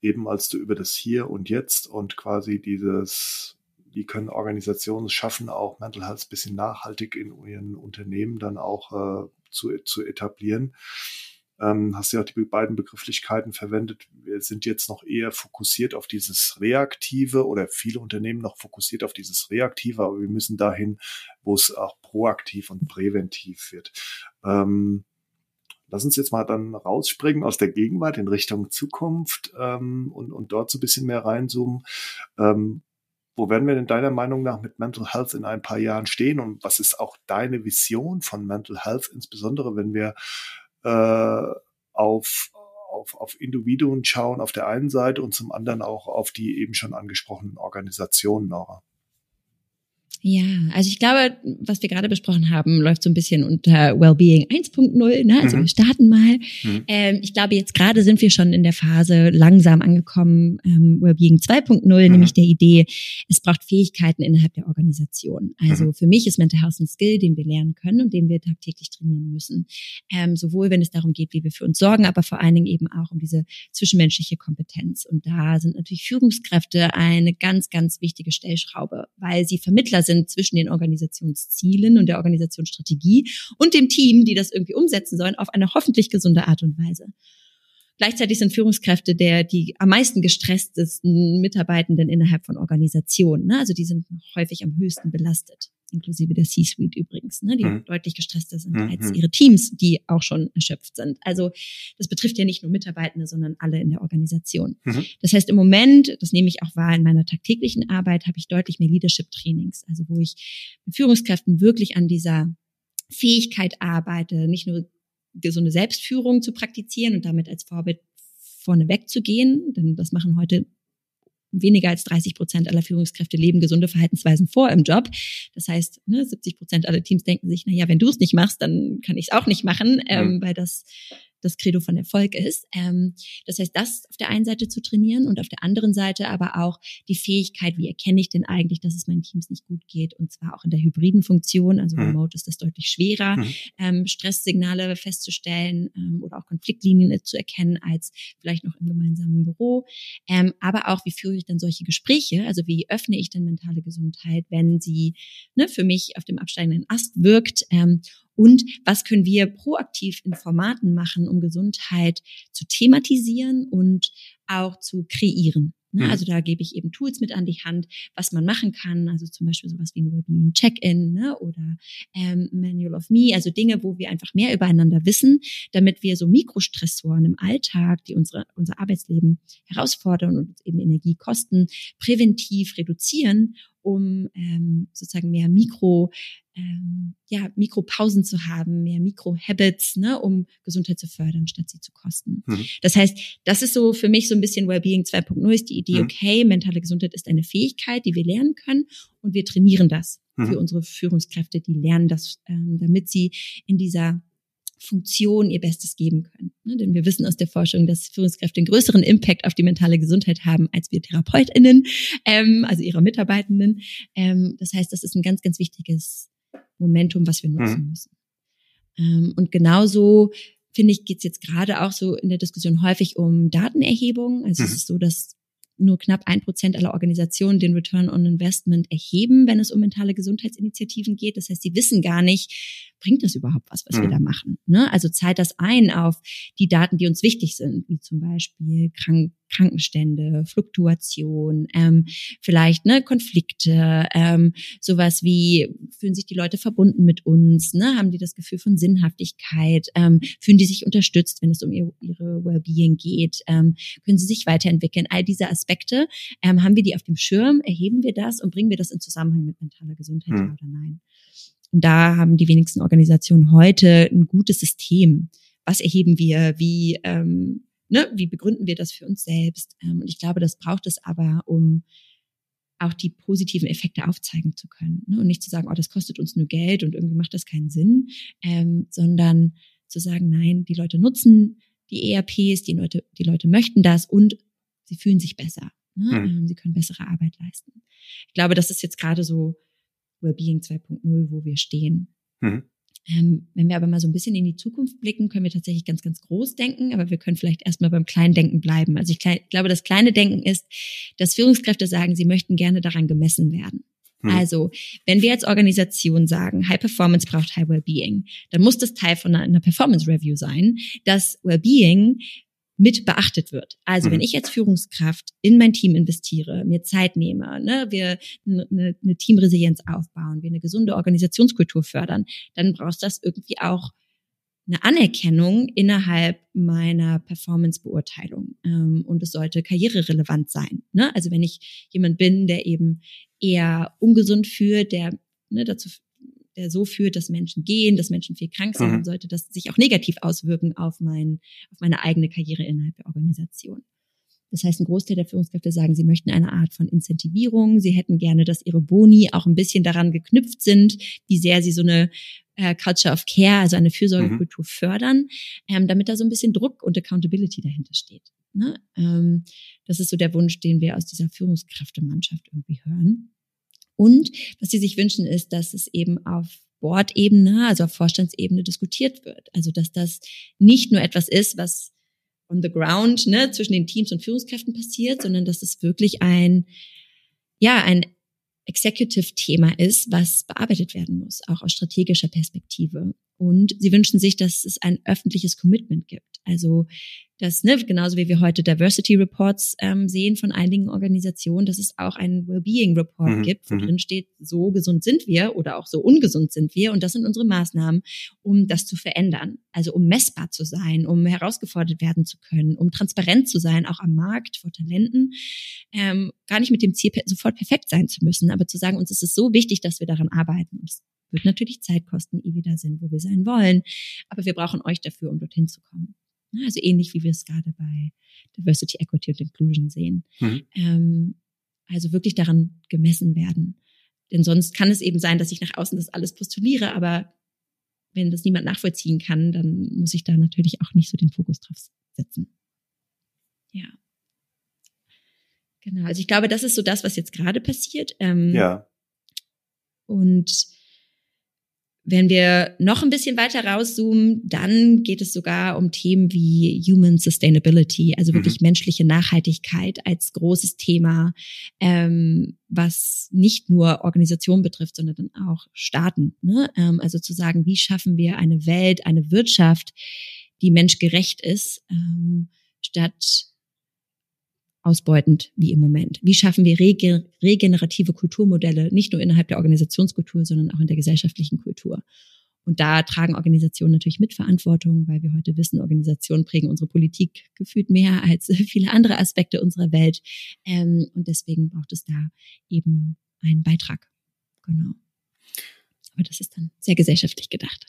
eben als du über das Hier und Jetzt und quasi dieses, wie können Organisationen schaffen, auch Mental Health ein bisschen nachhaltig in ihren Unternehmen dann auch äh, zu, zu etablieren ähm, hast ja auch die beiden Begrifflichkeiten verwendet. Wir sind jetzt noch eher fokussiert auf dieses Reaktive oder viele Unternehmen noch fokussiert auf dieses Reaktive, aber wir müssen dahin, wo es auch proaktiv und präventiv wird. Ähm, lass uns jetzt mal dann rausspringen aus der Gegenwart in Richtung Zukunft ähm, und, und dort so ein bisschen mehr reinzoomen. Ähm, wo werden wir denn deiner Meinung nach mit Mental Health in ein paar Jahren stehen und was ist auch deine Vision von Mental Health, insbesondere wenn wir äh, auf, auf, auf Individuen schauen auf der einen Seite und zum anderen auch auf die eben schon angesprochenen Organisationen, Nora. Ja, also ich glaube, was wir gerade besprochen haben, läuft so ein bisschen unter Wellbeing 1.0. Ne? Also mhm. wir starten mal. Mhm. Ähm, ich glaube, jetzt gerade sind wir schon in der Phase langsam angekommen, ähm, Wellbeing 2.0, mhm. nämlich der Idee, es braucht Fähigkeiten innerhalb der Organisation. Also mhm. für mich ist Mental Health ein Skill, den wir lernen können und den wir tagtäglich trainieren müssen. Ähm, sowohl wenn es darum geht, wie wir für uns sorgen, aber vor allen Dingen eben auch um diese zwischenmenschliche Kompetenz. Und da sind natürlich Führungskräfte eine ganz, ganz wichtige Stellschraube, weil sie Vermittler sind zwischen den Organisationszielen und der Organisationsstrategie und dem Team, die das irgendwie umsetzen sollen, auf eine hoffentlich gesunde Art und Weise. Gleichzeitig sind Führungskräfte der die am meisten gestresstesten Mitarbeitenden innerhalb von Organisationen. Ne? Also die sind häufig am höchsten belastet, inklusive der C-Suite übrigens, ne? die mhm. deutlich gestresster sind mhm. als ihre Teams, die auch schon erschöpft sind. Also das betrifft ja nicht nur Mitarbeitende, sondern alle in der Organisation. Mhm. Das heißt, im Moment, das nehme ich auch wahr in meiner tagtäglichen Arbeit, habe ich deutlich mehr Leadership-Trainings, also wo ich mit Führungskräften wirklich an dieser Fähigkeit arbeite, nicht nur gesunde Selbstführung zu praktizieren und damit als Vorbild vorneweg zu gehen, denn das machen heute weniger als 30 Prozent aller Führungskräfte leben gesunde Verhaltensweisen vor im Job. Das heißt, ne, 70 Prozent aller Teams denken sich, na ja, wenn du es nicht machst, dann kann ich es auch nicht machen, ähm, weil das das Credo von Erfolg ist. Ähm, das heißt, das auf der einen Seite zu trainieren und auf der anderen Seite aber auch die Fähigkeit, wie erkenne ich denn eigentlich, dass es meinen Teams nicht gut geht und zwar auch in der hybriden Funktion, also mhm. remote ist das deutlich schwerer, mhm. ähm, Stresssignale festzustellen ähm, oder auch Konfliktlinien zu erkennen als vielleicht noch im gemeinsamen Büro. Ähm, aber auch, wie führe ich dann solche Gespräche, also wie öffne ich denn mentale Gesundheit, wenn sie ne, für mich auf dem absteigenden Ast wirkt ähm, und was können wir proaktiv in Formaten machen, um Gesundheit zu thematisieren und auch zu kreieren. Ne? Mhm. Also da gebe ich eben Tools mit an die Hand, was man machen kann. Also zum Beispiel sowas wie ein Wellbeing Check-in ne? oder ähm, Manual of Me. Also Dinge, wo wir einfach mehr übereinander wissen, damit wir so Mikrostressoren im Alltag, die unsere, unser Arbeitsleben herausfordern und uns eben Energie kosten, präventiv reduzieren um ähm, sozusagen mehr Mikro, ähm, ja, Mikropausen zu haben, mehr Mikro-Habits, ne, um Gesundheit zu fördern, statt sie zu kosten. Mhm. Das heißt, das ist so für mich so ein bisschen Wellbeing 2.0 ist die Idee, mhm. okay, mentale Gesundheit ist eine Fähigkeit, die wir lernen können und wir trainieren das mhm. für unsere Führungskräfte, die lernen das, ähm, damit sie in dieser Funktion ihr Bestes geben können. Ne? Denn wir wissen aus der Forschung, dass Führungskräfte einen größeren Impact auf die mentale Gesundheit haben als wir TherapeutInnen, ähm, also ihre Mitarbeitenden. Ähm, das heißt, das ist ein ganz, ganz wichtiges Momentum, was wir nutzen mhm. müssen. Ähm, und genauso finde ich, geht es jetzt gerade auch so in der Diskussion häufig um Datenerhebung. Also mhm. es ist so, dass nur knapp ein Prozent aller Organisationen den Return on Investment erheben, wenn es um mentale Gesundheitsinitiativen geht. Das heißt, sie wissen gar nicht, bringt das überhaupt was, was mhm. wir da machen? Ne? Also zahlt das ein auf die Daten, die uns wichtig sind, wie zum Beispiel Krank Krankenstände, Fluktuation, ähm, vielleicht ne, Konflikte, ähm, sowas wie fühlen sich die Leute verbunden mit uns, ne? haben die das Gefühl von Sinnhaftigkeit, ähm, fühlen die sich unterstützt, wenn es um ihr, ihre Wellbeing geht, ähm, können sie sich weiterentwickeln. All diese Aspekte, ähm, haben wir die auf dem Schirm, erheben wir das und bringen wir das in Zusammenhang mit mentaler Gesundheit mhm. oder nein? Und da haben die wenigsten Organisationen heute ein gutes System. Was erheben wir? Wie, ähm, ne, wie begründen wir das für uns selbst? Ähm, und ich glaube, das braucht es aber, um auch die positiven Effekte aufzeigen zu können. Ne? Und nicht zu sagen, oh, das kostet uns nur Geld und irgendwie macht das keinen Sinn, ähm, sondern zu sagen, nein, die Leute nutzen die ERPs, die Leute, die Leute möchten das und sie fühlen sich besser. Ne? Mhm. Sie können bessere Arbeit leisten. Ich glaube, das ist jetzt gerade so Wellbeing 2.0, wo wir stehen. Mhm. Ähm, wenn wir aber mal so ein bisschen in die Zukunft blicken, können wir tatsächlich ganz, ganz groß denken, aber wir können vielleicht erstmal beim kleinen Denken bleiben. Also ich glaube, das kleine Denken ist, dass Führungskräfte sagen, sie möchten gerne daran gemessen werden. Hm. Also, wenn wir als Organisation sagen, High Performance braucht High Wellbeing, dann muss das Teil von einer Performance Review sein, dass Wellbeing mit beachtet wird. Also mhm. wenn ich als Führungskraft in mein Team investiere, mir Zeit nehme, ne, wir eine, eine Teamresilienz aufbauen, wir eine gesunde Organisationskultur fördern, dann brauchst du das irgendwie auch eine Anerkennung innerhalb meiner Performance-Beurteilung. Ähm, und es sollte karriererelevant sein. Ne? Also wenn ich jemand bin, der eben eher ungesund führt, der ne, dazu der so führt, dass Menschen gehen, dass Menschen viel krank sind, mhm. sollte das sich auch negativ auswirken auf, mein, auf meine eigene Karriere innerhalb der Organisation. Das heißt, ein Großteil der Führungskräfte sagen, sie möchten eine Art von Incentivierung. Sie hätten gerne, dass ihre Boni auch ein bisschen daran geknüpft sind, wie sehr sie so eine äh, Culture of Care, also eine Fürsorgekultur mhm. fördern, ähm, damit da so ein bisschen Druck und Accountability dahinter steht. Ne? Ähm, das ist so der Wunsch, den wir aus dieser Führungskräftemannschaft irgendwie hören. Und was sie sich wünschen, ist, dass es eben auf Board-Ebene, also auf Vorstandsebene diskutiert wird. Also dass das nicht nur etwas ist, was on the ground ne, zwischen den Teams und Führungskräften passiert, sondern dass es wirklich ein, ja, ein Executive-Thema ist, was bearbeitet werden muss, auch aus strategischer Perspektive. Und sie wünschen sich, dass es ein öffentliches Commitment gibt. Also dass, ne, genauso wie wir heute Diversity Reports ähm, sehen von einigen Organisationen, dass es auch einen Wellbeing Report mhm. gibt, wo mhm. drin steht, so gesund sind wir oder auch so ungesund sind wir. Und das sind unsere Maßnahmen, um das zu verändern. Also um messbar zu sein, um herausgefordert werden zu können, um transparent zu sein, auch am Markt vor Talenten. Ähm, gar nicht mit dem Ziel, sofort perfekt sein zu müssen, aber zu sagen, uns ist es so wichtig, dass wir daran arbeiten. Und es wird natürlich Zeit kosten, ehe wir da sind, wo wir sein wollen. Aber wir brauchen euch dafür, um dorthin zu kommen. Also ähnlich wie wir es gerade bei Diversity, Equity und Inclusion sehen. Mhm. Ähm, also wirklich daran gemessen werden. Denn sonst kann es eben sein, dass ich nach außen das alles postuliere, aber wenn das niemand nachvollziehen kann, dann muss ich da natürlich auch nicht so den Fokus drauf setzen. Ja. Genau. Also ich glaube, das ist so das, was jetzt gerade passiert. Ähm, ja. Und wenn wir noch ein bisschen weiter rauszoomen, dann geht es sogar um Themen wie Human Sustainability, also wirklich mhm. menschliche Nachhaltigkeit als großes Thema, ähm, was nicht nur Organisationen betrifft, sondern dann auch Staaten. Ne? Ähm, also zu sagen, wie schaffen wir eine Welt, eine Wirtschaft, die menschgerecht ist, ähm, statt ausbeutend wie im Moment? Wie schaffen wir rege regenerative Kulturmodelle, nicht nur innerhalb der Organisationskultur, sondern auch in der gesellschaftlichen Kultur? Und da tragen Organisationen natürlich Mitverantwortung, weil wir heute wissen, Organisationen prägen unsere Politik gefühlt mehr als viele andere Aspekte unserer Welt. Ähm, und deswegen braucht es da eben einen Beitrag. Genau. Aber das ist dann sehr gesellschaftlich gedacht.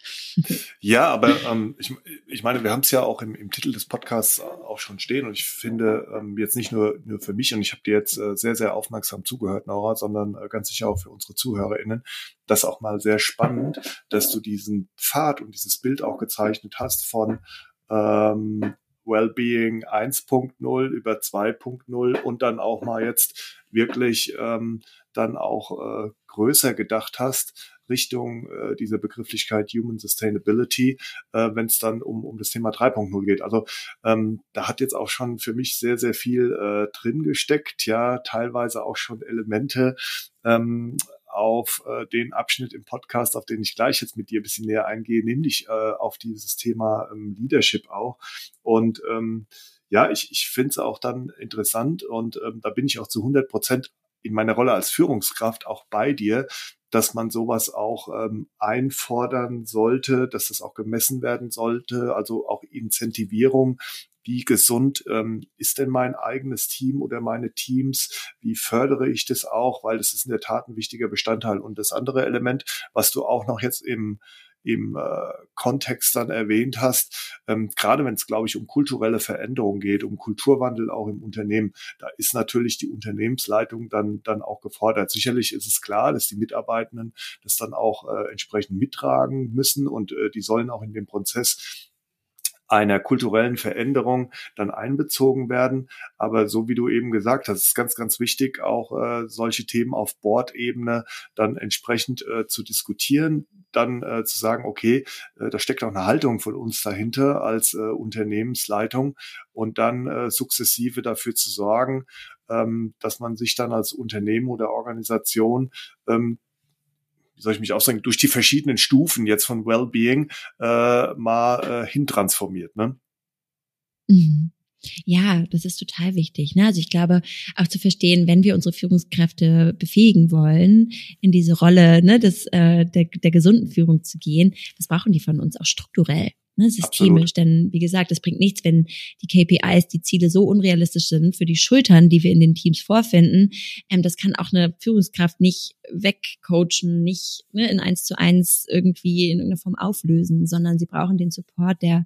Ja, aber ähm, ich, ich meine, wir haben es ja auch im, im Titel des Podcasts auch schon stehen und ich finde ähm, jetzt nicht nur, nur für mich und ich habe dir jetzt äh, sehr, sehr aufmerksam zugehört, Nora, sondern äh, ganz sicher auch für unsere ZuhörerInnen, das auch mal sehr spannend, dass du diesen Pfad und dieses Bild auch gezeichnet hast von ähm, Wellbeing 1.0 über 2.0 und dann auch mal jetzt wirklich ähm, dann auch äh, größer gedacht hast, Richtung äh, dieser Begrifflichkeit Human Sustainability, äh, wenn es dann um, um das Thema 3.0 geht. Also ähm, da hat jetzt auch schon für mich sehr, sehr viel äh, drin gesteckt, ja, teilweise auch schon Elemente ähm, auf äh, den Abschnitt im Podcast, auf den ich gleich jetzt mit dir ein bisschen näher eingehe, nämlich äh, auf dieses Thema ähm, Leadership auch. Und ähm, ja, ich, ich finde es auch dann interessant und ähm, da bin ich auch zu 100 Prozent in meiner Rolle als Führungskraft auch bei dir, dass man sowas auch ähm, einfordern sollte, dass das auch gemessen werden sollte, also auch Incentivierung. Wie gesund ähm, ist denn mein eigenes Team oder meine Teams? Wie fördere ich das auch? Weil das ist in der Tat ein wichtiger Bestandteil. Und das andere Element, was du auch noch jetzt im im äh, Kontext dann erwähnt hast, ähm, gerade wenn es, glaube ich, um kulturelle Veränderungen geht, um Kulturwandel auch im Unternehmen, da ist natürlich die Unternehmensleitung dann, dann auch gefordert. Sicherlich ist es klar, dass die Mitarbeitenden das dann auch äh, entsprechend mittragen müssen und äh, die sollen auch in dem Prozess einer kulturellen Veränderung dann einbezogen werden. Aber so wie du eben gesagt hast, ist ganz, ganz wichtig, auch äh, solche Themen auf Bordebene dann entsprechend äh, zu diskutieren, dann äh, zu sagen, okay, äh, da steckt auch eine Haltung von uns dahinter als äh, Unternehmensleitung und dann äh, sukzessive dafür zu sorgen, ähm, dass man sich dann als Unternehmen oder Organisation ähm, wie soll ich mich ausdrücken, durch die verschiedenen Stufen jetzt von Wellbeing äh, mal äh, hintransformiert. Ne? Mhm. Ja, das ist total wichtig. Ne? Also ich glaube, auch zu verstehen, wenn wir unsere Führungskräfte befähigen wollen, in diese Rolle ne, des, äh, der, der gesunden Führung zu gehen, was brauchen die von uns auch strukturell? Ne, systemisch. Absolut. Denn wie gesagt, es bringt nichts, wenn die KPIs, die Ziele so unrealistisch sind für die Schultern, die wir in den Teams vorfinden. Ähm, das kann auch eine Führungskraft nicht wegcoachen, nicht ne, in eins zu eins irgendwie in irgendeiner Form auflösen, sondern sie brauchen den Support der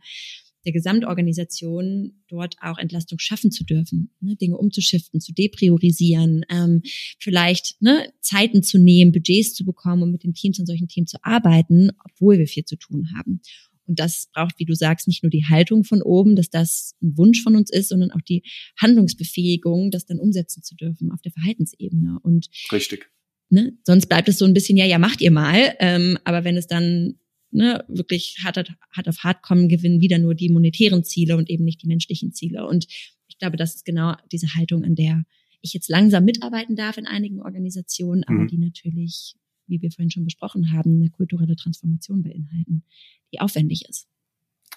der Gesamtorganisation dort auch Entlastung schaffen zu dürfen, ne, Dinge umzuschiften, zu depriorisieren, ähm, vielleicht ne, Zeiten zu nehmen, Budgets zu bekommen, um mit den Teams und solchen Teams zu arbeiten, obwohl wir viel zu tun haben. Und das braucht, wie du sagst, nicht nur die Haltung von oben, dass das ein Wunsch von uns ist, sondern auch die Handlungsbefähigung, das dann umsetzen zu dürfen auf der Verhaltensebene. Und richtig. Ne, sonst bleibt es so ein bisschen, ja, ja, macht ihr mal. Ähm, aber wenn es dann ne, wirklich hart, hart auf hart kommen, gewinnen wieder nur die monetären Ziele und eben nicht die menschlichen Ziele. Und ich glaube, das ist genau diese Haltung, an der ich jetzt langsam mitarbeiten darf in einigen Organisationen, aber mhm. die natürlich wie wir vorhin schon besprochen haben, eine kulturelle Transformation beinhalten, die aufwendig ist.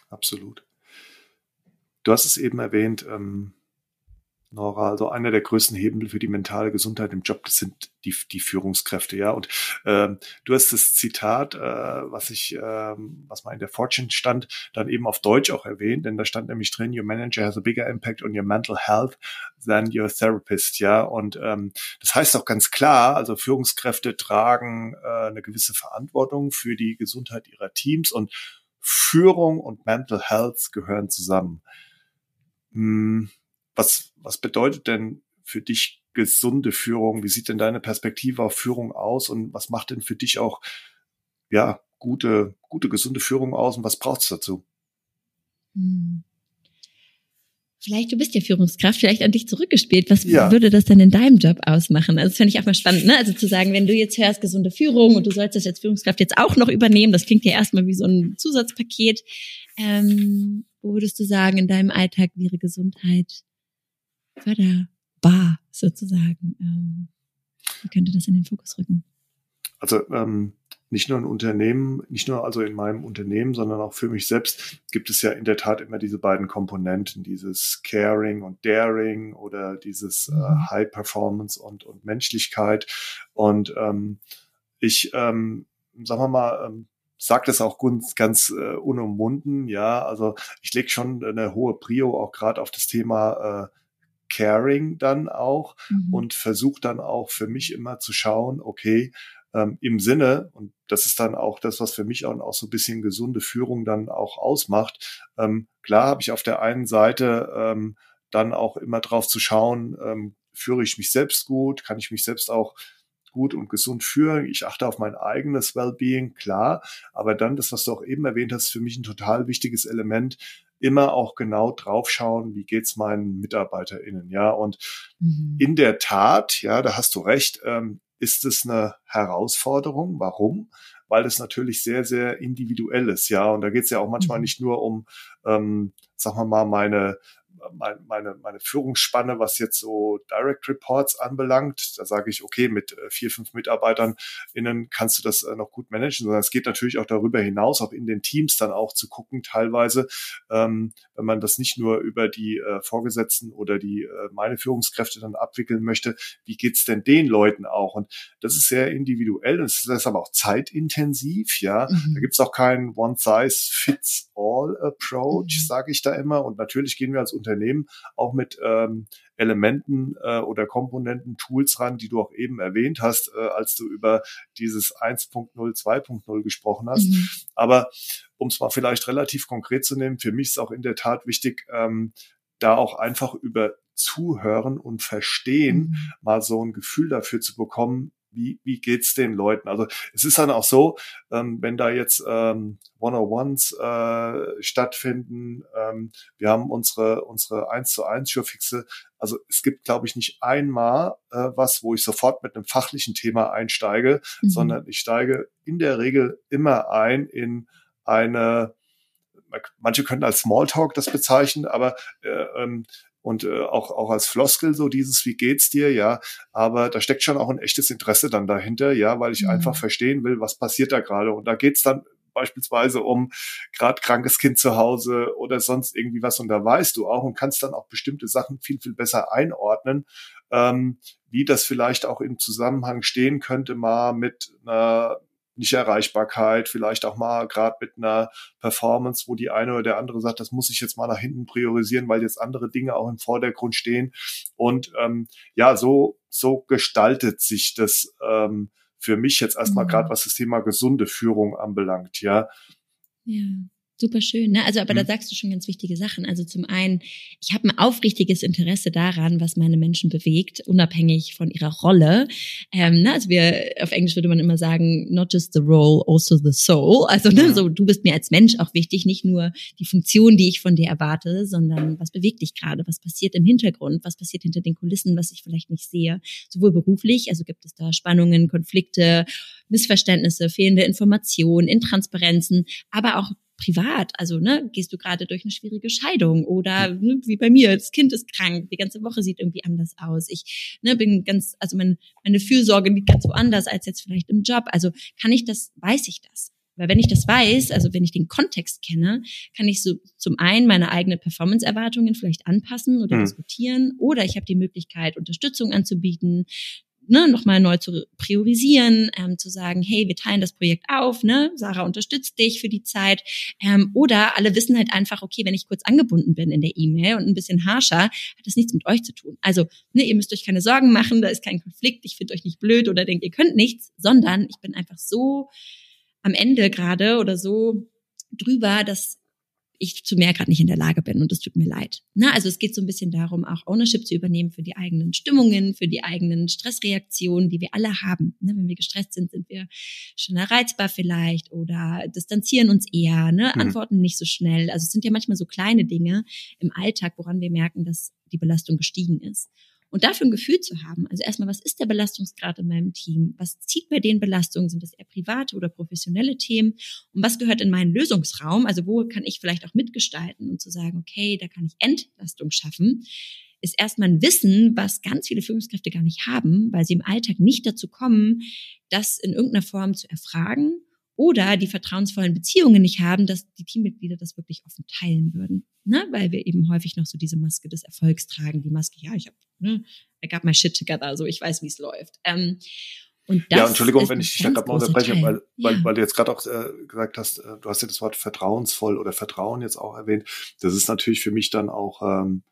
Absolut. Du hast es eben erwähnt, ähm, Nora, also einer der größten Hebel für die mentale Gesundheit im Job, das sind die, die Führungskräfte, ja. Und ähm, du hast das Zitat, äh, was ich, ähm, was mal in der Fortune stand, dann eben auf Deutsch auch erwähnt, denn da stand nämlich drin, your manager has a bigger impact on your mental health than your therapist, ja. Und ähm, das heißt auch ganz klar, also Führungskräfte tragen äh, eine gewisse Verantwortung für die Gesundheit ihrer Teams und Führung und Mental Health gehören zusammen. Hm was, was bedeutet denn für dich gesunde Führung? Wie sieht denn deine Perspektive auf Führung aus und was macht denn für dich auch ja, gute, gute, gesunde Führung aus und was braucht es dazu? Hm. Vielleicht, du bist ja Führungskraft, vielleicht an dich zurückgespielt. Was ja. würde das denn in deinem Job ausmachen? Also das finde ich auch mal spannend, ne? Also zu sagen, wenn du jetzt hörst, gesunde Führung und du sollst das als Führungskraft jetzt auch noch übernehmen, das klingt ja erstmal wie so ein Zusatzpaket. Ähm, wo würdest du sagen, in deinem Alltag wäre Gesundheit förderbar sozusagen? Ähm, wie könnte das in den Fokus rücken? Also ähm, nicht nur in Unternehmen, nicht nur also in meinem Unternehmen, sondern auch für mich selbst gibt es ja in der Tat immer diese beiden Komponenten, dieses Caring und Daring oder dieses äh, mhm. High Performance und, und Menschlichkeit. Und ähm, ich, ähm, sagen wir mal, ähm, sage das auch ganz, ganz äh, unumwunden, ja, also ich lege schon eine hohe Prio auch gerade auf das Thema äh, Caring dann auch mhm. und versuche dann auch für mich immer zu schauen, okay, ähm, im Sinne, und das ist dann auch das, was für mich auch, auch so ein bisschen gesunde Führung dann auch ausmacht. Ähm, klar habe ich auf der einen Seite ähm, dann auch immer drauf zu schauen, ähm, führe ich mich selbst gut, kann ich mich selbst auch gut und gesund führen. Ich achte auf mein eigenes Wellbeing, klar. Aber dann, das, was du auch eben erwähnt hast, für mich ein total wichtiges Element, immer auch genau draufschauen, wie geht's meinen MitarbeiterInnen, ja. Und mhm. in der Tat, ja, da hast du recht, ähm, ist es eine Herausforderung. Warum? Weil es natürlich sehr, sehr individuell ist, ja. Und da geht es ja auch manchmal mhm. nicht nur um, ähm, sagen wir mal, meine meine, meine Führungsspanne, was jetzt so Direct Reports anbelangt. Da sage ich, okay, mit äh, vier, fünf Mitarbeitern innen kannst du das äh, noch gut managen, sondern es geht natürlich auch darüber hinaus, auch in den Teams dann auch zu gucken, teilweise, ähm, wenn man das nicht nur über die äh, Vorgesetzten oder die äh, meine Führungskräfte dann abwickeln möchte, wie geht's denn den Leuten auch? Und das ist sehr individuell und es ist aber auch zeitintensiv, ja. Mhm. Da gibt's auch keinen One-Size-Fits-All-Approach, mhm. sage ich da immer. Und natürlich gehen wir als Unternehmen Unternehmen auch mit ähm, Elementen äh, oder Komponenten, Tools ran, die du auch eben erwähnt hast, äh, als du über dieses 1.0, 2.0 gesprochen hast. Mhm. Aber um es mal vielleicht relativ konkret zu nehmen, für mich ist auch in der Tat wichtig, ähm, da auch einfach über Zuhören und Verstehen mhm. mal so ein Gefühl dafür zu bekommen, wie, wie geht's den Leuten? Also es ist dann auch so, ähm, wenn da jetzt ähm, One-on-Ones äh, stattfinden, ähm, wir haben unsere unsere 1 zu 1 Schuhfixe, also es gibt, glaube ich, nicht einmal äh, was, wo ich sofort mit einem fachlichen Thema einsteige, mhm. sondern ich steige in der Regel immer ein in eine manche können als Smalltalk das bezeichnen, aber äh, ähm, und äh, auch, auch als Floskel so dieses, wie geht's dir, ja, aber da steckt schon auch ein echtes Interesse dann dahinter, ja, weil ich mhm. einfach verstehen will, was passiert da gerade. Und da geht's dann beispielsweise um gerade krankes Kind zu Hause oder sonst irgendwie was. Und da weißt du auch und kannst dann auch bestimmte Sachen viel, viel besser einordnen, ähm, wie das vielleicht auch im Zusammenhang stehen könnte mal mit einer nicht-Erreichbarkeit, vielleicht auch mal gerade mit einer Performance, wo die eine oder der andere sagt, das muss ich jetzt mal nach hinten priorisieren, weil jetzt andere Dinge auch im Vordergrund stehen. Und ähm, ja, so, so gestaltet sich das ähm, für mich jetzt erstmal mhm. gerade, was das Thema gesunde Führung anbelangt, ja. Ja. Super schön, ne? Also, aber mhm. da sagst du schon ganz wichtige Sachen. Also zum einen, ich habe ein aufrichtiges Interesse daran, was meine Menschen bewegt, unabhängig von ihrer Rolle. Ähm, ne? Also wir, auf Englisch würde man immer sagen, not just the role, also the soul. Also ne, so du bist mir als Mensch auch wichtig, nicht nur die Funktion, die ich von dir erwarte, sondern was bewegt dich gerade, was passiert im Hintergrund, was passiert hinter den Kulissen, was ich vielleicht nicht sehe. Sowohl beruflich, also gibt es da Spannungen, Konflikte, Missverständnisse, fehlende Informationen, Intransparenzen, aber auch privat. Also, ne, gehst du gerade durch eine schwierige Scheidung oder ne, wie bei mir, das Kind ist krank, die ganze Woche sieht irgendwie anders aus. Ich ne, bin ganz, also mein, meine Fürsorge liegt ganz woanders als jetzt vielleicht im Job. Also kann ich das, weiß ich das. Weil wenn ich das weiß, also wenn ich den Kontext kenne, kann ich so zum einen meine eigenen Performance-Erwartungen vielleicht anpassen oder mhm. diskutieren oder ich habe die Möglichkeit, Unterstützung anzubieten, ne, nochmal neu zu priorisieren, ähm, zu sagen, hey, wir teilen das Projekt auf, ne, Sarah unterstützt dich für die Zeit. Ähm, oder alle wissen halt einfach, okay, wenn ich kurz angebunden bin in der E-Mail und ein bisschen harscher, hat das nichts mit euch zu tun. Also, ne, ihr müsst euch keine Sorgen machen, da ist kein Konflikt, ich finde euch nicht blöd oder denkt, ihr könnt nichts, sondern ich bin einfach so am Ende gerade oder so drüber, dass ich zu mehr gerade nicht in der Lage bin und es tut mir leid. Na, also es geht so ein bisschen darum, auch Ownership zu übernehmen für die eigenen Stimmungen, für die eigenen Stressreaktionen, die wir alle haben. Ne, wenn wir gestresst sind, sind wir schneller reizbar vielleicht oder distanzieren uns eher, ne, mhm. antworten nicht so schnell. Also es sind ja manchmal so kleine Dinge im Alltag, woran wir merken, dass die Belastung gestiegen ist. Und dafür ein Gefühl zu haben, also erstmal, was ist der Belastungsgrad in meinem Team? Was zieht bei den Belastungen? Sind das eher private oder professionelle Themen? Und was gehört in meinen Lösungsraum? Also wo kann ich vielleicht auch mitgestalten und zu sagen, okay, da kann ich Entlastung schaffen? ist erstmal ein Wissen, was ganz viele Führungskräfte gar nicht haben, weil sie im Alltag nicht dazu kommen, das in irgendeiner Form zu erfragen oder die vertrauensvollen Beziehungen nicht haben, dass die Teammitglieder das wirklich offen teilen würden. Ne? Weil wir eben häufig noch so diese Maske des Erfolgs tragen. Die Maske, ja, ich habe, ne, I got my shit together, so ich weiß, wie es läuft. Ähm, und das ja, Entschuldigung, wenn ich dich da gerade mal unterbreche, weil, ja. weil, weil du jetzt gerade auch äh, gesagt hast, äh, du hast ja das Wort vertrauensvoll oder Vertrauen jetzt auch erwähnt. Das ist natürlich für mich dann auch ähm,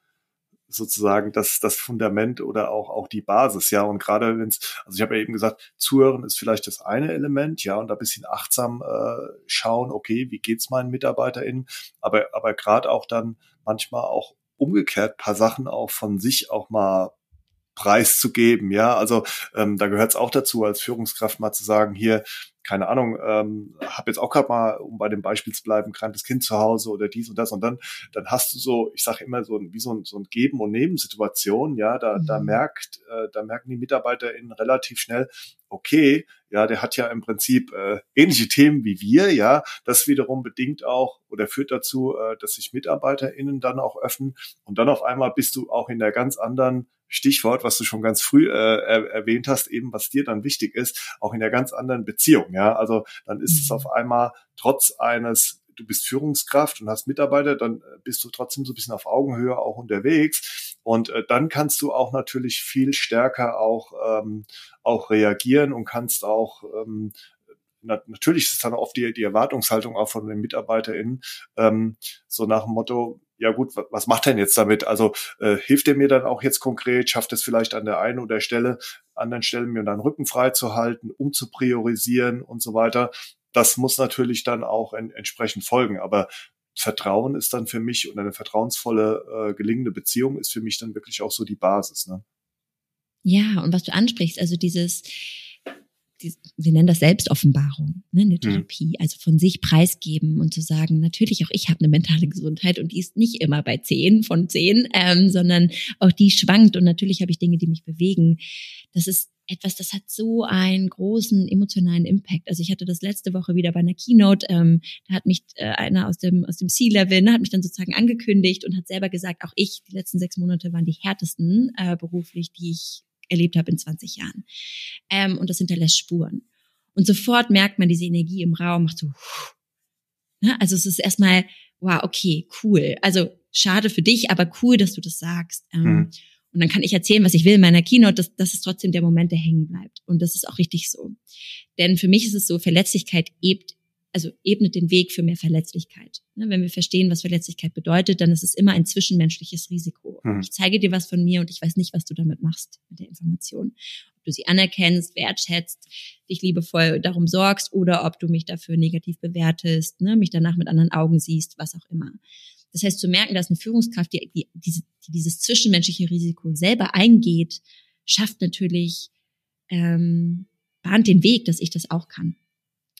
sozusagen das, das Fundament oder auch, auch die Basis, ja. Und gerade wenn es, also ich habe ja eben gesagt, zuhören ist vielleicht das eine Element, ja, und da bisschen achtsam äh, schauen, okay, wie geht's meinen MitarbeiterInnen, aber, aber gerade auch dann manchmal auch umgekehrt paar Sachen auch von sich auch mal preiszugeben, ja. Also ähm, da gehört es auch dazu, als Führungskraft mal zu sagen, hier, keine Ahnung, ähm, habe jetzt auch gerade mal, um bei dem Beispiel zu bleiben, krankes Kind zu Hause oder dies und das und dann, dann hast du so, ich sage immer so wie so ein, so ein Geben und Nehmen Situation, ja, da, mhm. da merkt, äh, da merken die MitarbeiterInnen relativ schnell, okay, ja, der hat ja im Prinzip äh, ähnliche Themen wie wir, ja, das wiederum bedingt auch oder führt dazu, äh, dass sich MitarbeiterInnen dann auch öffnen und dann auf einmal bist du auch in der ganz anderen Stichwort, was du schon ganz früh äh, erwähnt hast, eben was dir dann wichtig ist, auch in der ganz anderen Beziehung. Ja, also dann ist es mhm. auf einmal trotz eines du bist Führungskraft und hast Mitarbeiter, dann äh, bist du trotzdem so ein bisschen auf Augenhöhe auch unterwegs. Und äh, dann kannst du auch natürlich viel stärker auch, ähm, auch reagieren und kannst auch ähm, natürlich ist es dann oft die, die Erwartungshaltung auch von den MitarbeiterInnen, ähm, so nach dem Motto, ja gut, was macht denn jetzt damit? Also äh, hilft er mir dann auch jetzt konkret, schafft es vielleicht an der einen oder Stelle, anderen Stellen mir dann Rücken frei zu halten, um zu priorisieren und so weiter. Das muss natürlich dann auch en entsprechend folgen. Aber Vertrauen ist dann für mich und eine vertrauensvolle, äh, gelingende Beziehung ist für mich dann wirklich auch so die Basis. Ne? Ja, und was du ansprichst, also dieses, wir nennen das Selbstoffenbarung ne, in der mhm. Therapie, mhm. also von sich preisgeben und zu sagen, natürlich auch ich habe eine mentale Gesundheit und die ist nicht immer bei zehn von zehn, ähm, sondern auch die schwankt und natürlich habe ich Dinge, die mich bewegen. Das ist etwas, das hat so einen großen emotionalen Impact. Also ich hatte das letzte Woche wieder bei einer Keynote, ähm, da hat mich äh, einer aus dem aus dem C-Level, ne, hat mich dann sozusagen angekündigt und hat selber gesagt, auch ich, die letzten sechs Monate waren die härtesten äh, beruflich, die ich erlebt habe in 20 Jahren. Ähm, und das hinterlässt Spuren. Und sofort merkt man diese Energie im Raum, macht so, ne? also es ist erstmal, wow, okay, cool. Also schade für dich, aber cool, dass du das sagst. Ähm, mhm. Und dann kann ich erzählen, was ich will in meiner Keynote. Das, das ist trotzdem der Moment, der hängen bleibt. Und das ist auch richtig so. Denn für mich ist es so, Verletzlichkeit ebt also ebnet den Weg für mehr Verletzlichkeit. Ne, wenn wir verstehen, was Verletzlichkeit bedeutet, dann ist es immer ein zwischenmenschliches Risiko. Mhm. Ich zeige dir was von mir und ich weiß nicht, was du damit machst mit der Information. Ob du sie anerkennst, wertschätzt, dich liebevoll darum sorgst oder ob du mich dafür negativ bewertest, ne, mich danach mit anderen Augen siehst, was auch immer. Das heißt, zu merken, dass eine Führungskraft, die, die, die dieses zwischenmenschliche Risiko selber eingeht, schafft natürlich, ähm, bahnt den Weg, dass ich das auch kann.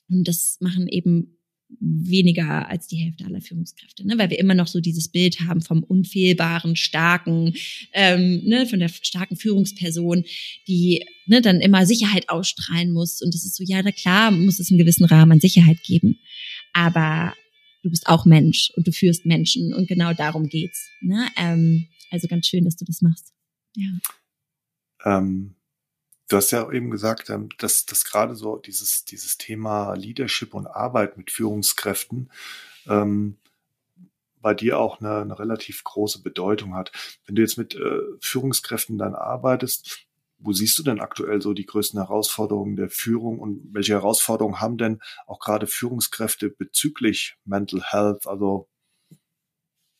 Und das machen eben weniger als die Hälfte aller Führungskräfte, ne? weil wir immer noch so dieses Bild haben vom unfehlbaren, starken, ähm, ne? von der starken Führungsperson, die ne, dann immer Sicherheit ausstrahlen muss. Und das ist so, ja, na klar, muss es einen gewissen Rahmen an Sicherheit geben. Aber du bist auch Mensch und du führst Menschen und genau darum geht's. Ne? Ähm, also ganz schön, dass du das machst. Ja. Ähm, Du hast ja eben gesagt, ähm, dass, dass gerade so dieses, dieses Thema Leadership und Arbeit mit Führungskräften ähm, bei dir auch eine, eine relativ große Bedeutung hat. Wenn du jetzt mit äh, Führungskräften dann arbeitest, wo siehst du denn aktuell so die größten Herausforderungen der Führung und welche Herausforderungen haben denn auch gerade Führungskräfte bezüglich Mental Health, also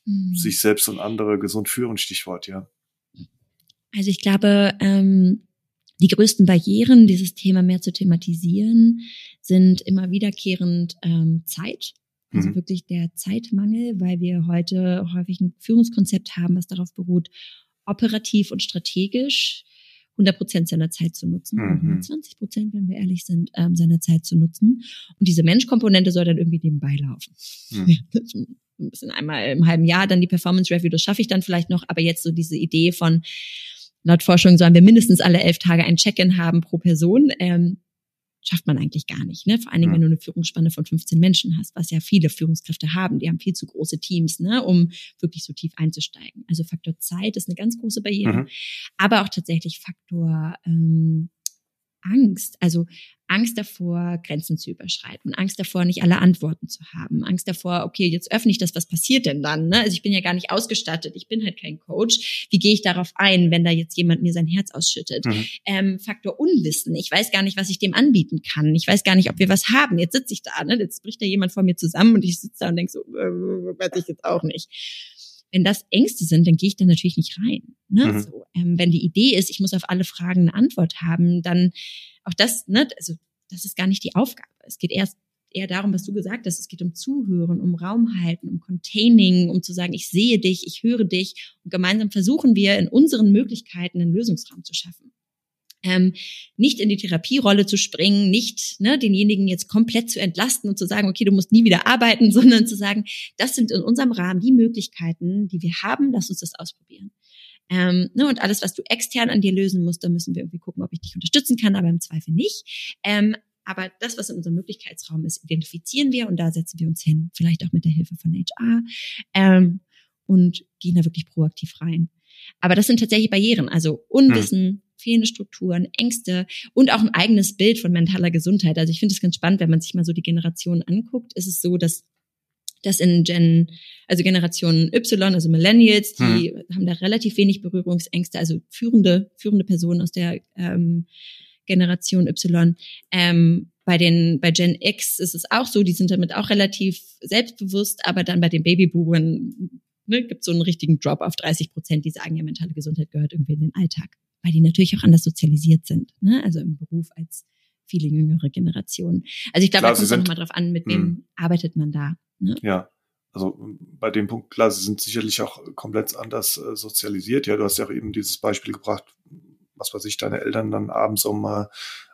mhm. sich selbst und andere gesund führen, Stichwort, ja? Also ich glaube, ähm, die größten Barrieren, dieses Thema mehr zu thematisieren, sind immer wiederkehrend ähm, Zeit. Also mhm. wirklich der Zeitmangel, weil wir heute häufig ein Führungskonzept haben, was darauf beruht, operativ und strategisch 100 Prozent seiner Zeit zu nutzen, mhm. 20 Prozent, wenn wir ehrlich sind, ähm, seiner Zeit zu nutzen. Und diese Menschkomponente soll dann irgendwie nebenbei laufen. Mhm. ein bisschen einmal im halben Jahr dann die Performance Review, das schaffe ich dann vielleicht noch, aber jetzt so diese Idee von, laut Forschung sollen wir mindestens alle elf Tage ein Check-in haben pro Person. Ähm, schafft man eigentlich gar nicht. Ne? Vor allen Dingen, ja. wenn du eine Führungsspanne von 15 Menschen hast, was ja viele Führungskräfte haben. Die haben viel zu große Teams, ne? um wirklich so tief einzusteigen. Also Faktor Zeit ist eine ganz große Barriere, mhm. aber auch tatsächlich Faktor ähm, Angst. Also Angst davor, Grenzen zu überschreiten, Angst davor, nicht alle Antworten zu haben, Angst davor, okay, jetzt öffne ich das, was passiert denn dann? Ne? Also ich bin ja gar nicht ausgestattet, ich bin halt kein Coach. Wie gehe ich darauf ein, wenn da jetzt jemand mir sein Herz ausschüttet? Mhm. Ähm, Faktor Unwissen, ich weiß gar nicht, was ich dem anbieten kann. Ich weiß gar nicht, ob wir was haben. Jetzt sitze ich da, ne? jetzt bricht da jemand vor mir zusammen und ich sitze da und denke so, äh, weiß ich jetzt auch nicht wenn das Ängste sind, dann gehe ich da natürlich nicht rein. Ne? Mhm. So, ähm, wenn die Idee ist, ich muss auf alle Fragen eine Antwort haben, dann auch das, ne, also das ist gar nicht die Aufgabe. Es geht erst eher darum, was du gesagt hast. Es geht um Zuhören, um Raum halten, um Containing, um zu sagen, ich sehe dich, ich höre dich und gemeinsam versuchen wir in unseren Möglichkeiten einen Lösungsraum zu schaffen ähm, nicht in die Therapierolle zu springen, nicht ne, denjenigen jetzt komplett zu entlasten und zu sagen, okay, du musst nie wieder arbeiten, sondern zu sagen, das sind in unserem Rahmen die Möglichkeiten, die wir haben, lass uns das ausprobieren. Ähm, ne, und alles, was du extern an dir lösen musst, da müssen wir irgendwie gucken, ob ich dich unterstützen kann, aber im Zweifel nicht. Ähm, aber das, was in unserem Möglichkeitsraum ist, identifizieren wir und da setzen wir uns hin, vielleicht auch mit der Hilfe von HR ähm, und gehen da wirklich proaktiv rein. Aber das sind tatsächlich Barrieren, also Unwissen, hm fehlende Strukturen, Ängste und auch ein eigenes Bild von mentaler Gesundheit. Also ich finde es ganz spannend, wenn man sich mal so die Generationen anguckt, ist es so, dass dass in Gen, also Generation Y, also Millennials, die hm. haben da relativ wenig Berührungsängste, also führende, führende Personen aus der ähm, Generation Y. Ähm, bei den, bei Gen X ist es auch so, die sind damit auch relativ selbstbewusst, aber dann bei den Babyboomern ne, gibt es so einen richtigen Drop auf 30 Prozent, die sagen, ja, mentale Gesundheit gehört irgendwie in den Alltag weil die natürlich auch anders sozialisiert sind, ne? also im Beruf als viele jüngere Generationen. Also ich glaube, da kommt es nochmal drauf an, mit wem mh. arbeitet man da. Ne? Ja, also bei dem Punkt, klar, sie sind sicherlich auch komplett anders äh, sozialisiert. Ja, du hast ja auch eben dieses Beispiel gebracht, was weiß ich, deine Eltern dann abends um äh,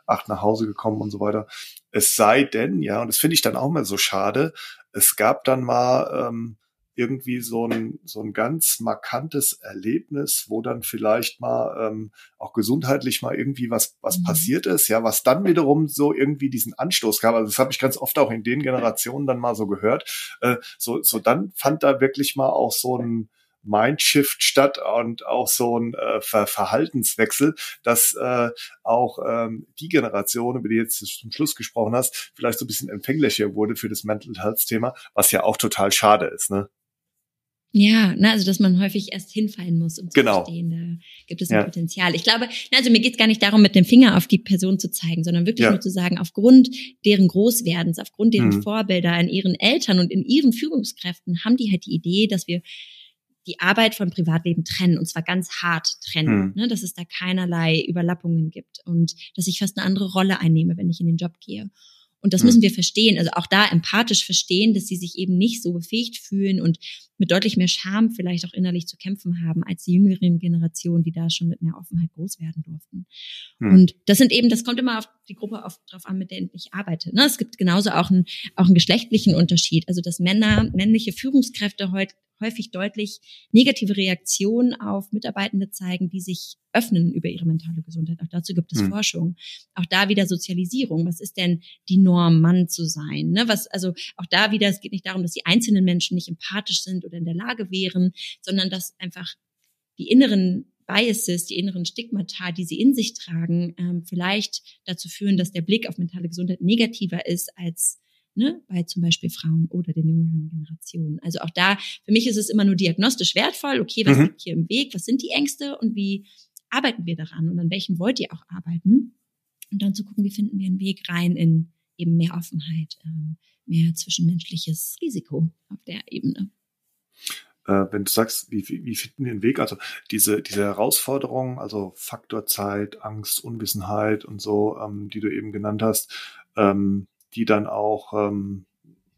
acht nach Hause gekommen und so weiter. Es sei denn, ja, und das finde ich dann auch mal so schade, es gab dann mal ähm, irgendwie so ein, so ein ganz markantes Erlebnis, wo dann vielleicht mal ähm, auch gesundheitlich mal irgendwie was, was mhm. passiert ist, ja, was dann wiederum so irgendwie diesen Anstoß gab. Also das habe ich ganz oft auch in den Generationen dann mal so gehört. Äh, so, so dann fand da wirklich mal auch so ein Mindshift statt und auch so ein äh, Ver Verhaltenswechsel, dass äh, auch ähm, die Generation, über die jetzt zum Schluss gesprochen hast, vielleicht so ein bisschen empfänglicher wurde für das Mental Health Thema, was ja auch total schade ist, ne? Ja, ne, also dass man häufig erst hinfallen muss, um genau. zu verstehen, da gibt es ein ja. Potenzial. Ich glaube, also mir geht es gar nicht darum, mit dem Finger auf die Person zu zeigen, sondern wirklich ja. nur zu sagen, aufgrund deren Großwerdens, aufgrund deren mhm. Vorbilder in ihren Eltern und in ihren Führungskräften haben die halt die Idee, dass wir die Arbeit von Privatleben trennen und zwar ganz hart trennen, mhm. ne, dass es da keinerlei Überlappungen gibt und dass ich fast eine andere Rolle einnehme, wenn ich in den Job gehe. Und das müssen hm. wir verstehen, also auch da empathisch verstehen, dass sie sich eben nicht so befähigt fühlen und mit deutlich mehr Scham vielleicht auch innerlich zu kämpfen haben als die jüngeren Generationen, die da schon mit mehr Offenheit groß werden durften. Hm. Und das sind eben, das kommt immer auf die Gruppe auf, drauf an, mit der ich arbeite. Ne? Es gibt genauso auch einen, auch einen geschlechtlichen Unterschied. Also dass Männer, männliche Führungskräfte heute häufig deutlich negative Reaktionen auf Mitarbeitende zeigen, die sich öffnen über ihre mentale Gesundheit. Auch dazu gibt es mhm. Forschung. Auch da wieder Sozialisierung. Was ist denn die Norm, Mann zu sein? Ne? Was, also auch da wieder, es geht nicht darum, dass die einzelnen Menschen nicht empathisch sind oder in der Lage wären, sondern dass einfach die inneren Biases, die inneren Stigmata, die sie in sich tragen, ähm, vielleicht dazu führen, dass der Blick auf mentale Gesundheit negativer ist als ne, bei zum Beispiel Frauen oder den jüngeren Generationen. Also auch da, für mich ist es immer nur diagnostisch wertvoll, okay, was mhm. liegt hier im Weg, was sind die Ängste und wie arbeiten wir daran und an welchen wollt ihr auch arbeiten? Und dann zu gucken, wie finden wir einen Weg rein in eben mehr Offenheit, ähm, mehr zwischenmenschliches Risiko auf der Ebene. Äh, wenn du sagst, wie, wie finden wir einen Weg? Also diese, diese Herausforderungen, also Faktor Zeit, Angst, Unwissenheit und so, ähm, die du eben genannt hast, ähm, die dann auch, ähm,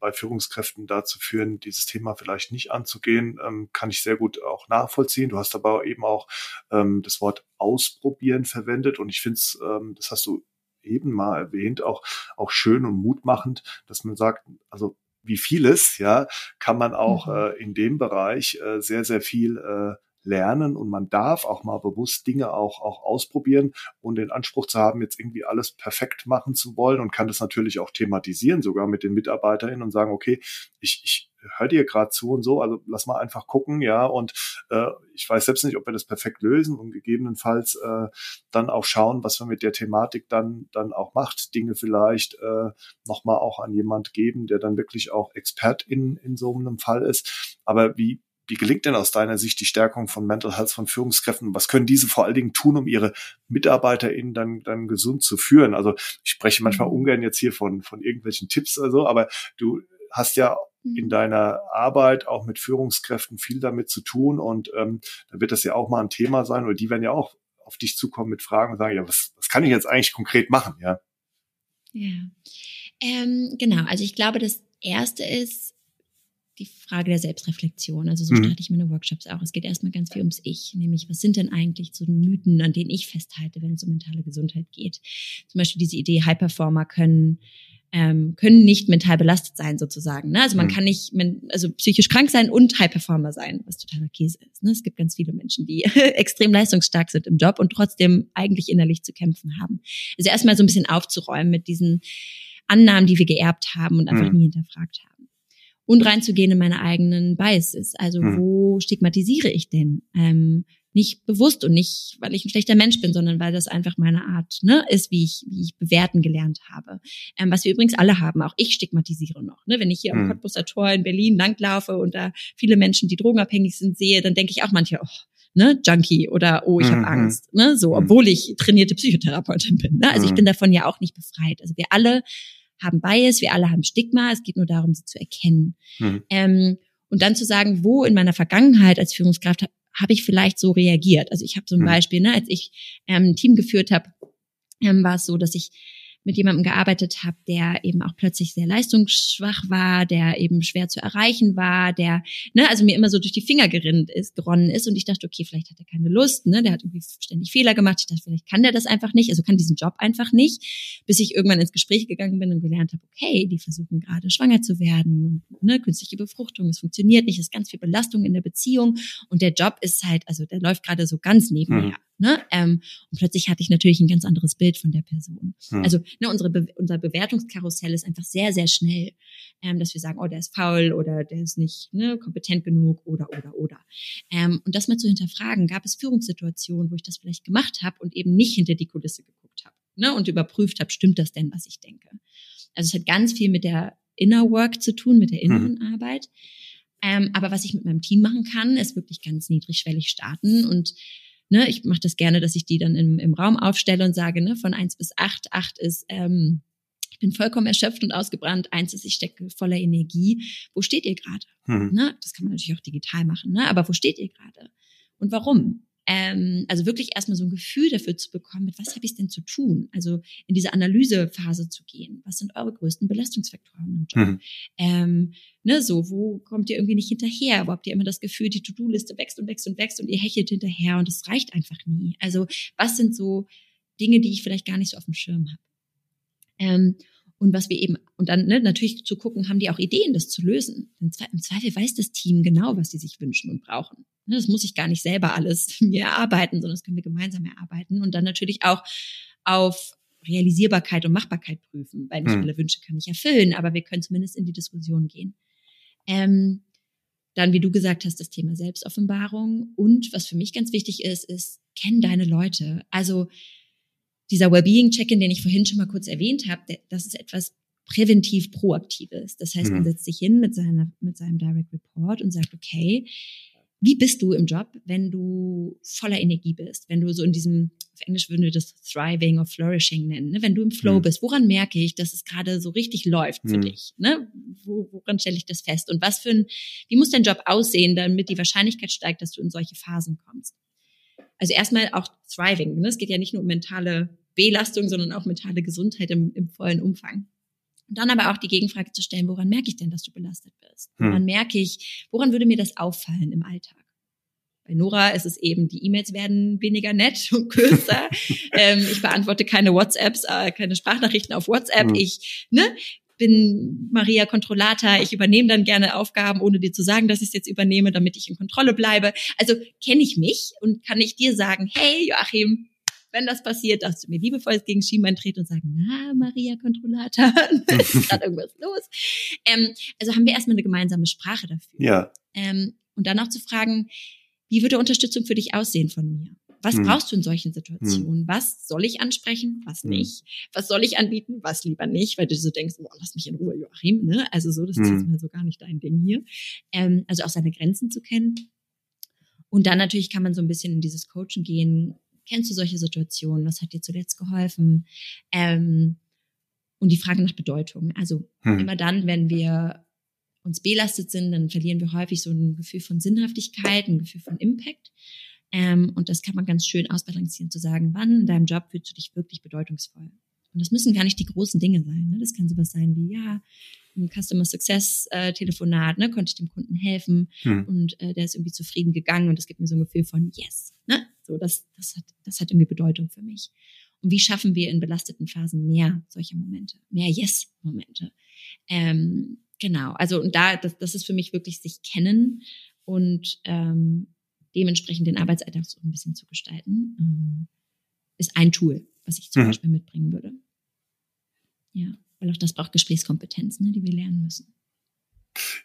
bei Führungskräften dazu führen, dieses Thema vielleicht nicht anzugehen, ähm, kann ich sehr gut auch nachvollziehen. Du hast aber eben auch ähm, das Wort ausprobieren verwendet und ich finde es, ähm, das hast du eben mal erwähnt, auch, auch schön und mutmachend, dass man sagt, also wie vieles, ja, kann man auch mhm. äh, in dem Bereich äh, sehr, sehr viel äh, lernen und man darf auch mal bewusst Dinge auch, auch ausprobieren und den Anspruch zu haben, jetzt irgendwie alles perfekt machen zu wollen und kann das natürlich auch thematisieren, sogar mit den MitarbeiterInnen und sagen, okay, ich, ich höre dir gerade zu und so, also lass mal einfach gucken, ja, und äh, ich weiß selbst nicht, ob wir das perfekt lösen und gegebenenfalls äh, dann auch schauen, was wir mit der Thematik dann, dann auch macht, Dinge vielleicht äh, nochmal auch an jemand geben, der dann wirklich auch Expert in, in so einem Fall ist. Aber wie, wie gelingt denn aus deiner Sicht die Stärkung von Mental Health von Führungskräften? Was können diese vor allen Dingen tun, um ihre MitarbeiterInnen dann, dann gesund zu führen? Also ich spreche manchmal mhm. ungern jetzt hier von, von irgendwelchen Tipps also, aber du hast ja in mhm. deiner Arbeit auch mit Führungskräften viel damit zu tun und ähm, da wird das ja auch mal ein Thema sein oder die werden ja auch auf dich zukommen mit Fragen und sagen, ja, was, was kann ich jetzt eigentlich konkret machen, ja? Ja, ähm, genau. Also ich glaube, das erste ist, die Frage der Selbstreflexion. Also so mhm. starte ich meine Workshops auch. Es geht erstmal ganz viel ums Ich, nämlich was sind denn eigentlich so Mythen, an denen ich festhalte, wenn es um mentale Gesundheit geht. Zum Beispiel diese Idee, High Performer können ähm, können nicht mental belastet sein sozusagen. Ne? Also man mhm. kann nicht also psychisch krank sein und High Performer sein, was totaler Käse ist. Ne? Es gibt ganz viele Menschen, die extrem leistungsstark sind im Job und trotzdem eigentlich innerlich zu kämpfen haben. Also erstmal so ein bisschen aufzuräumen mit diesen Annahmen, die wir geerbt haben und einfach mhm. nie hinterfragt haben und reinzugehen in meine eigenen Biases. Also hm. wo stigmatisiere ich denn? Ähm, nicht bewusst und nicht, weil ich ein schlechter Mensch bin, sondern weil das einfach meine Art ne, ist, wie ich, wie ich bewerten gelernt habe. Ähm, was wir übrigens alle haben, auch ich stigmatisiere noch. Ne? Wenn ich hier mhm. am Cottbuser Tor in Berlin langlaufe und da viele Menschen, die drogenabhängig sind, sehe, dann denke ich auch manchmal, oh, ne, Junkie oder oh, ich habe mhm. Angst, ne, so, mhm. obwohl ich trainierte Psychotherapeutin bin. Ne? Also ich mhm. bin davon ja auch nicht befreit. Also wir alle haben Bias, wir alle haben Stigma. Es geht nur darum, sie zu erkennen. Mhm. Ähm, und dann zu sagen, wo in meiner Vergangenheit als Führungskraft habe ich vielleicht so reagiert. Also ich habe zum mhm. Beispiel, ne, als ich ähm, ein Team geführt habe, ähm, war es so, dass ich mit jemandem gearbeitet habe, der eben auch plötzlich sehr leistungsschwach war, der eben schwer zu erreichen war, der, ne, also mir immer so durch die Finger gerinnt ist, geronnen ist und ich dachte, okay, vielleicht hat er keine Lust, ne, der hat irgendwie ständig Fehler gemacht. Ich dachte, vielleicht kann der das einfach nicht, also kann diesen Job einfach nicht, bis ich irgendwann ins Gespräch gegangen bin und gelernt habe, okay, die versuchen gerade schwanger zu werden ne, künstliche Befruchtung, es funktioniert nicht, es ist ganz viel Belastung in der Beziehung und der Job ist halt, also der läuft gerade so ganz nebenher. Hm. Ne? Ähm, und plötzlich hatte ich natürlich ein ganz anderes Bild von der Person. Hm. Also ne, unsere Be unser Bewertungskarussell ist einfach sehr, sehr schnell, ähm, dass wir sagen, oh, der ist faul oder der ist nicht ne, kompetent genug oder, oder, oder. Ähm, und das mal zu hinterfragen, gab es Führungssituationen, wo ich das vielleicht gemacht habe und eben nicht hinter die Kulisse geguckt habe ne, und überprüft habe, stimmt das denn, was ich denke. Also es hat ganz viel mit der Inner Work zu tun, mit der inneren hm. Arbeit. Ähm, aber was ich mit meinem Team machen kann, ist wirklich ganz niedrigschwellig starten und ne, ich mache das gerne, dass ich die dann im, im Raum aufstelle und sage, ne, von eins bis acht, acht ist, ähm, ich bin vollkommen erschöpft und ausgebrannt. Eins ist, ich stecke voller Energie. Wo steht ihr gerade? Mhm. Ne? Das kann man natürlich auch digital machen, ne? aber wo steht ihr gerade? Und warum? Ähm, also wirklich erstmal so ein Gefühl dafür zu bekommen, mit was habe ich denn zu tun? Also in diese Analysephase zu gehen. Was sind eure größten Belastungsfaktoren im Job? Mhm. Ähm, ne, so, wo kommt ihr irgendwie nicht hinterher? Wo habt ihr immer das Gefühl, die To-Do-Liste wächst und wächst und wächst und ihr hechelt hinterher und es reicht einfach nie? Also was sind so Dinge, die ich vielleicht gar nicht so auf dem Schirm habe? Ähm, und was wir eben, und dann ne, natürlich zu gucken, haben die auch Ideen, das zu lösen. Im Zweifel weiß das Team genau, was sie sich wünschen und brauchen. Ne, das muss ich gar nicht selber alles mir erarbeiten, sondern das können wir gemeinsam erarbeiten und dann natürlich auch auf Realisierbarkeit und Machbarkeit prüfen, weil nicht hm. alle Wünsche kann ich erfüllen, aber wir können zumindest in die Diskussion gehen. Ähm, dann, wie du gesagt hast, das Thema Selbstoffenbarung und was für mich ganz wichtig ist, ist, kenn deine Leute. Also dieser Wellbeing-Check-in, den ich vorhin schon mal kurz erwähnt habe, das ist etwas präventiv Proaktives. Das heißt, man mhm. setzt sich hin mit, seiner, mit seinem Direct Report und sagt, okay, wie bist du im Job, wenn du voller Energie bist, wenn du so in diesem, auf Englisch würden wir das Thriving or Flourishing nennen, ne? wenn du im Flow mhm. bist, woran merke ich, dass es gerade so richtig läuft für mhm. dich? Ne? Wo, woran stelle ich das fest? Und was für ein, wie muss dein Job aussehen, damit die Wahrscheinlichkeit steigt, dass du in solche Phasen kommst? Also erstmal auch Thriving. Ne? Es geht ja nicht nur um mentale Belastung, sondern auch mentale Gesundheit im, im vollen Umfang. Und dann aber auch die Gegenfrage zu stellen, woran merke ich denn, dass du belastet bist? Woran hm. merke ich, woran würde mir das auffallen im Alltag? Bei Nora ist es eben, die E-Mails werden weniger nett und kürzer. ähm, ich beantworte keine WhatsApps, äh, keine Sprachnachrichten auf WhatsApp. Mhm. Ich ne, bin Maria Controllata. Ich übernehme dann gerne Aufgaben, ohne dir zu sagen, dass ich es jetzt übernehme, damit ich in Kontrolle bleibe. Also kenne ich mich und kann ich dir sagen, hey Joachim, wenn das passiert, darfst du mir liebevoll gegen Schienbein treten und sagen, na, Maria Controllata, ist gerade irgendwas los. Ähm, also haben wir erstmal eine gemeinsame Sprache dafür. Ja. Ähm, und dann auch zu fragen, wie würde Unterstützung für dich aussehen von mir? Was hm. brauchst du in solchen Situationen? Hm. Was soll ich ansprechen? Was hm. nicht? Was soll ich anbieten? Was lieber nicht? Weil du so denkst, boah, lass mich in Ruhe, Joachim, ne? Also so, das ist jetzt hm. mal so gar nicht dein Ding hier. Ähm, also auch seine Grenzen zu kennen. Und dann natürlich kann man so ein bisschen in dieses Coaching gehen, Kennst du solche Situationen? Was hat dir zuletzt geholfen? Ähm, und die Frage nach Bedeutung. Also hm. immer dann, wenn wir uns belastet sind, dann verlieren wir häufig so ein Gefühl von Sinnhaftigkeit, ein Gefühl von Impact. Ähm, und das kann man ganz schön ausbalancieren, zu sagen, wann in deinem Job fühlst du dich wirklich bedeutungsvoll? Und das müssen gar nicht die großen Dinge sein. Ne? Das kann sowas sein wie, ja, ein Customer Success äh, Telefonat, ne, konnte ich dem Kunden helfen hm. und äh, der ist irgendwie zufrieden gegangen und es gibt mir so ein Gefühl von Yes, ne? So, das, das hat, das hat irgendwie Bedeutung für mich. Und wie schaffen wir in belasteten Phasen mehr solche Momente, mehr Yes-Momente? Ähm, genau, also und da, das, das ist für mich wirklich sich kennen und ähm, dementsprechend den Arbeitsalltag so ein bisschen zu gestalten, ähm, ist ein Tool, was ich zum mhm. Beispiel mitbringen würde. Ja, weil auch das braucht Gesprächskompetenz, ne, die wir lernen müssen.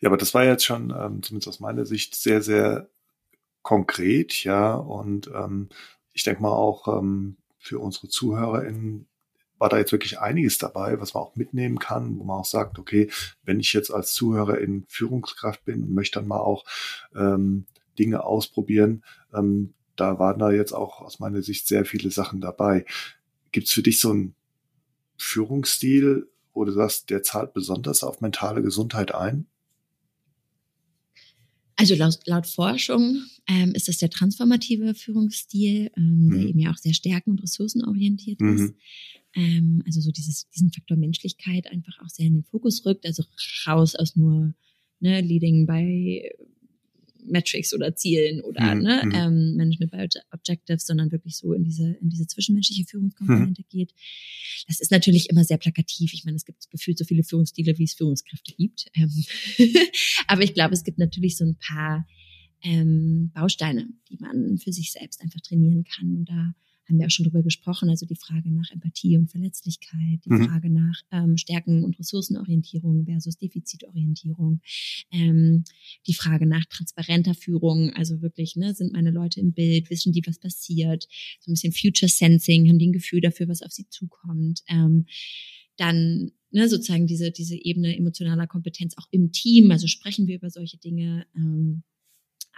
Ja, aber das war jetzt schon, ähm, zumindest aus meiner Sicht, sehr, sehr konkret, ja. Und ähm, ich denke mal auch ähm, für unsere ZuhörerInnen war da jetzt wirklich einiges dabei, was man auch mitnehmen kann, wo man auch sagt, okay, wenn ich jetzt als Zuhörer in Führungskraft bin und möchte dann mal auch ähm, Dinge ausprobieren, ähm, da waren da jetzt auch aus meiner Sicht sehr viele Sachen dabei. Gibt es für dich so einen Führungsstil, wo du sagst, der zahlt besonders auf mentale Gesundheit ein? Also laut, laut Forschung ähm, ist das der transformative Führungsstil, ähm, mhm. der eben ja auch sehr stärken- und ressourcenorientiert mhm. ist. Ähm, also so dieses, diesen Faktor Menschlichkeit einfach auch sehr in den Fokus rückt, also raus aus nur ne, Leading by Metrics oder Zielen oder mhm. ne, mhm. ähm, Management by Objectives, sondern wirklich so in diese, in diese zwischenmenschliche Führungskomponente mhm. geht. Das ist natürlich immer sehr plakativ. Ich meine, es gibt gefühlt so viele Führungsstile, wie es Führungskräfte gibt. Ähm Aber ich glaube, es gibt natürlich so ein paar ähm, Bausteine, die man für sich selbst einfach trainieren kann. Und da haben wir auch schon drüber gesprochen, also die Frage nach Empathie und Verletzlichkeit, die mhm. Frage nach ähm, Stärken- und Ressourcenorientierung versus Defizitorientierung, ähm, die Frage nach transparenter Führung, also wirklich, ne, sind meine Leute im Bild, wissen die, was passiert, so ein bisschen Future Sensing, haben die ein Gefühl dafür, was auf sie zukommt, ähm, dann ne, sozusagen diese, diese Ebene emotionaler Kompetenz auch im Team, also sprechen wir über solche Dinge, ähm,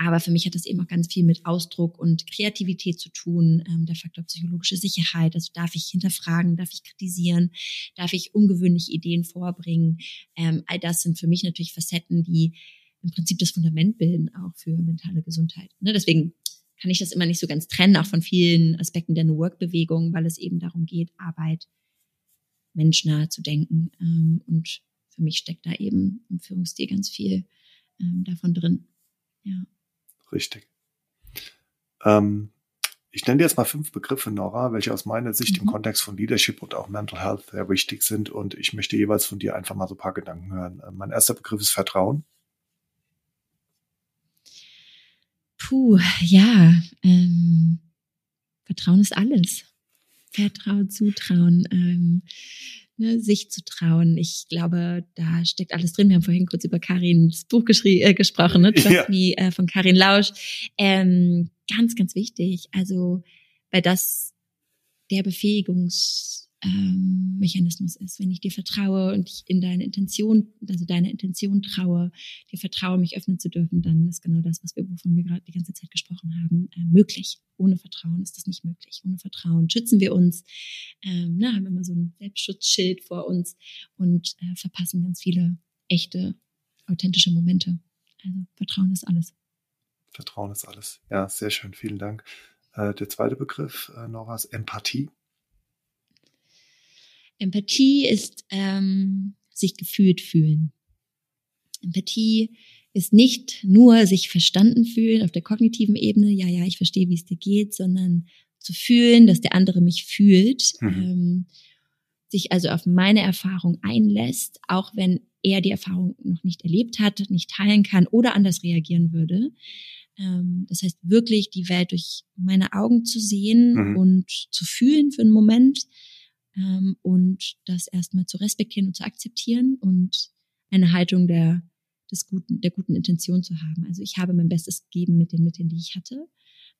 aber für mich hat das eben auch ganz viel mit Ausdruck und Kreativität zu tun. Ähm, der Faktor psychologische Sicherheit. Also darf ich hinterfragen, darf ich kritisieren, darf ich ungewöhnliche Ideen vorbringen. Ähm, all das sind für mich natürlich Facetten, die im Prinzip das Fundament bilden, auch für mentale Gesundheit. Ne? Deswegen kann ich das immer nicht so ganz trennen, auch von vielen Aspekten der New Work-Bewegung, weil es eben darum geht, Arbeit menschnah zu denken. Ähm, und für mich steckt da eben im Führungsstil ganz viel ähm, davon drin. Ja. Richtig. Ähm, ich nenne dir jetzt mal fünf Begriffe, Nora, welche aus meiner Sicht mhm. im Kontext von Leadership und auch Mental Health sehr wichtig sind. Und ich möchte jeweils von dir einfach mal so ein paar Gedanken hören. Äh, mein erster Begriff ist Vertrauen. Puh, ja. Ähm, Vertrauen ist alles. Vertrauen, Zutrauen. Ähm, ne, sich zu trauen. Ich glaube, da steckt alles drin. Wir haben vorhin kurz über Karins Buch äh, gesprochen, ne? Trust ja. Me äh, von Karin Lausch. Ähm, ganz, ganz wichtig. Also, weil das der Befähigungs ähm, Mechanismus ist. Wenn ich dir vertraue und ich in deine Intention, also deine Intention traue, dir vertraue, mich öffnen zu dürfen, dann ist genau das, was wir, wovon wir gerade die ganze Zeit gesprochen haben, äh, möglich. Ohne Vertrauen ist das nicht möglich. Ohne Vertrauen schützen wir uns, ähm, na, haben immer so ein Selbstschutzschild vor uns und äh, verpassen ganz viele echte, authentische Momente. Also Vertrauen ist alles. Vertrauen ist alles. Ja, sehr schön. Vielen Dank. Äh, der zweite Begriff, äh, Nora, ist Empathie. Empathie ist ähm, sich gefühlt fühlen. Empathie ist nicht nur sich verstanden fühlen auf der kognitiven Ebene, ja, ja, ich verstehe, wie es dir geht, sondern zu fühlen, dass der andere mich fühlt, mhm. ähm, sich also auf meine Erfahrung einlässt, auch wenn er die Erfahrung noch nicht erlebt hat, nicht teilen kann oder anders reagieren würde. Ähm, das heißt, wirklich die Welt durch meine Augen zu sehen mhm. und zu fühlen für einen Moment ähm, und das erstmal zu respektieren und zu akzeptieren und eine Haltung der, des guten, der guten Intention zu haben. Also ich habe mein Bestes gegeben mit den Mitteln, die ich hatte,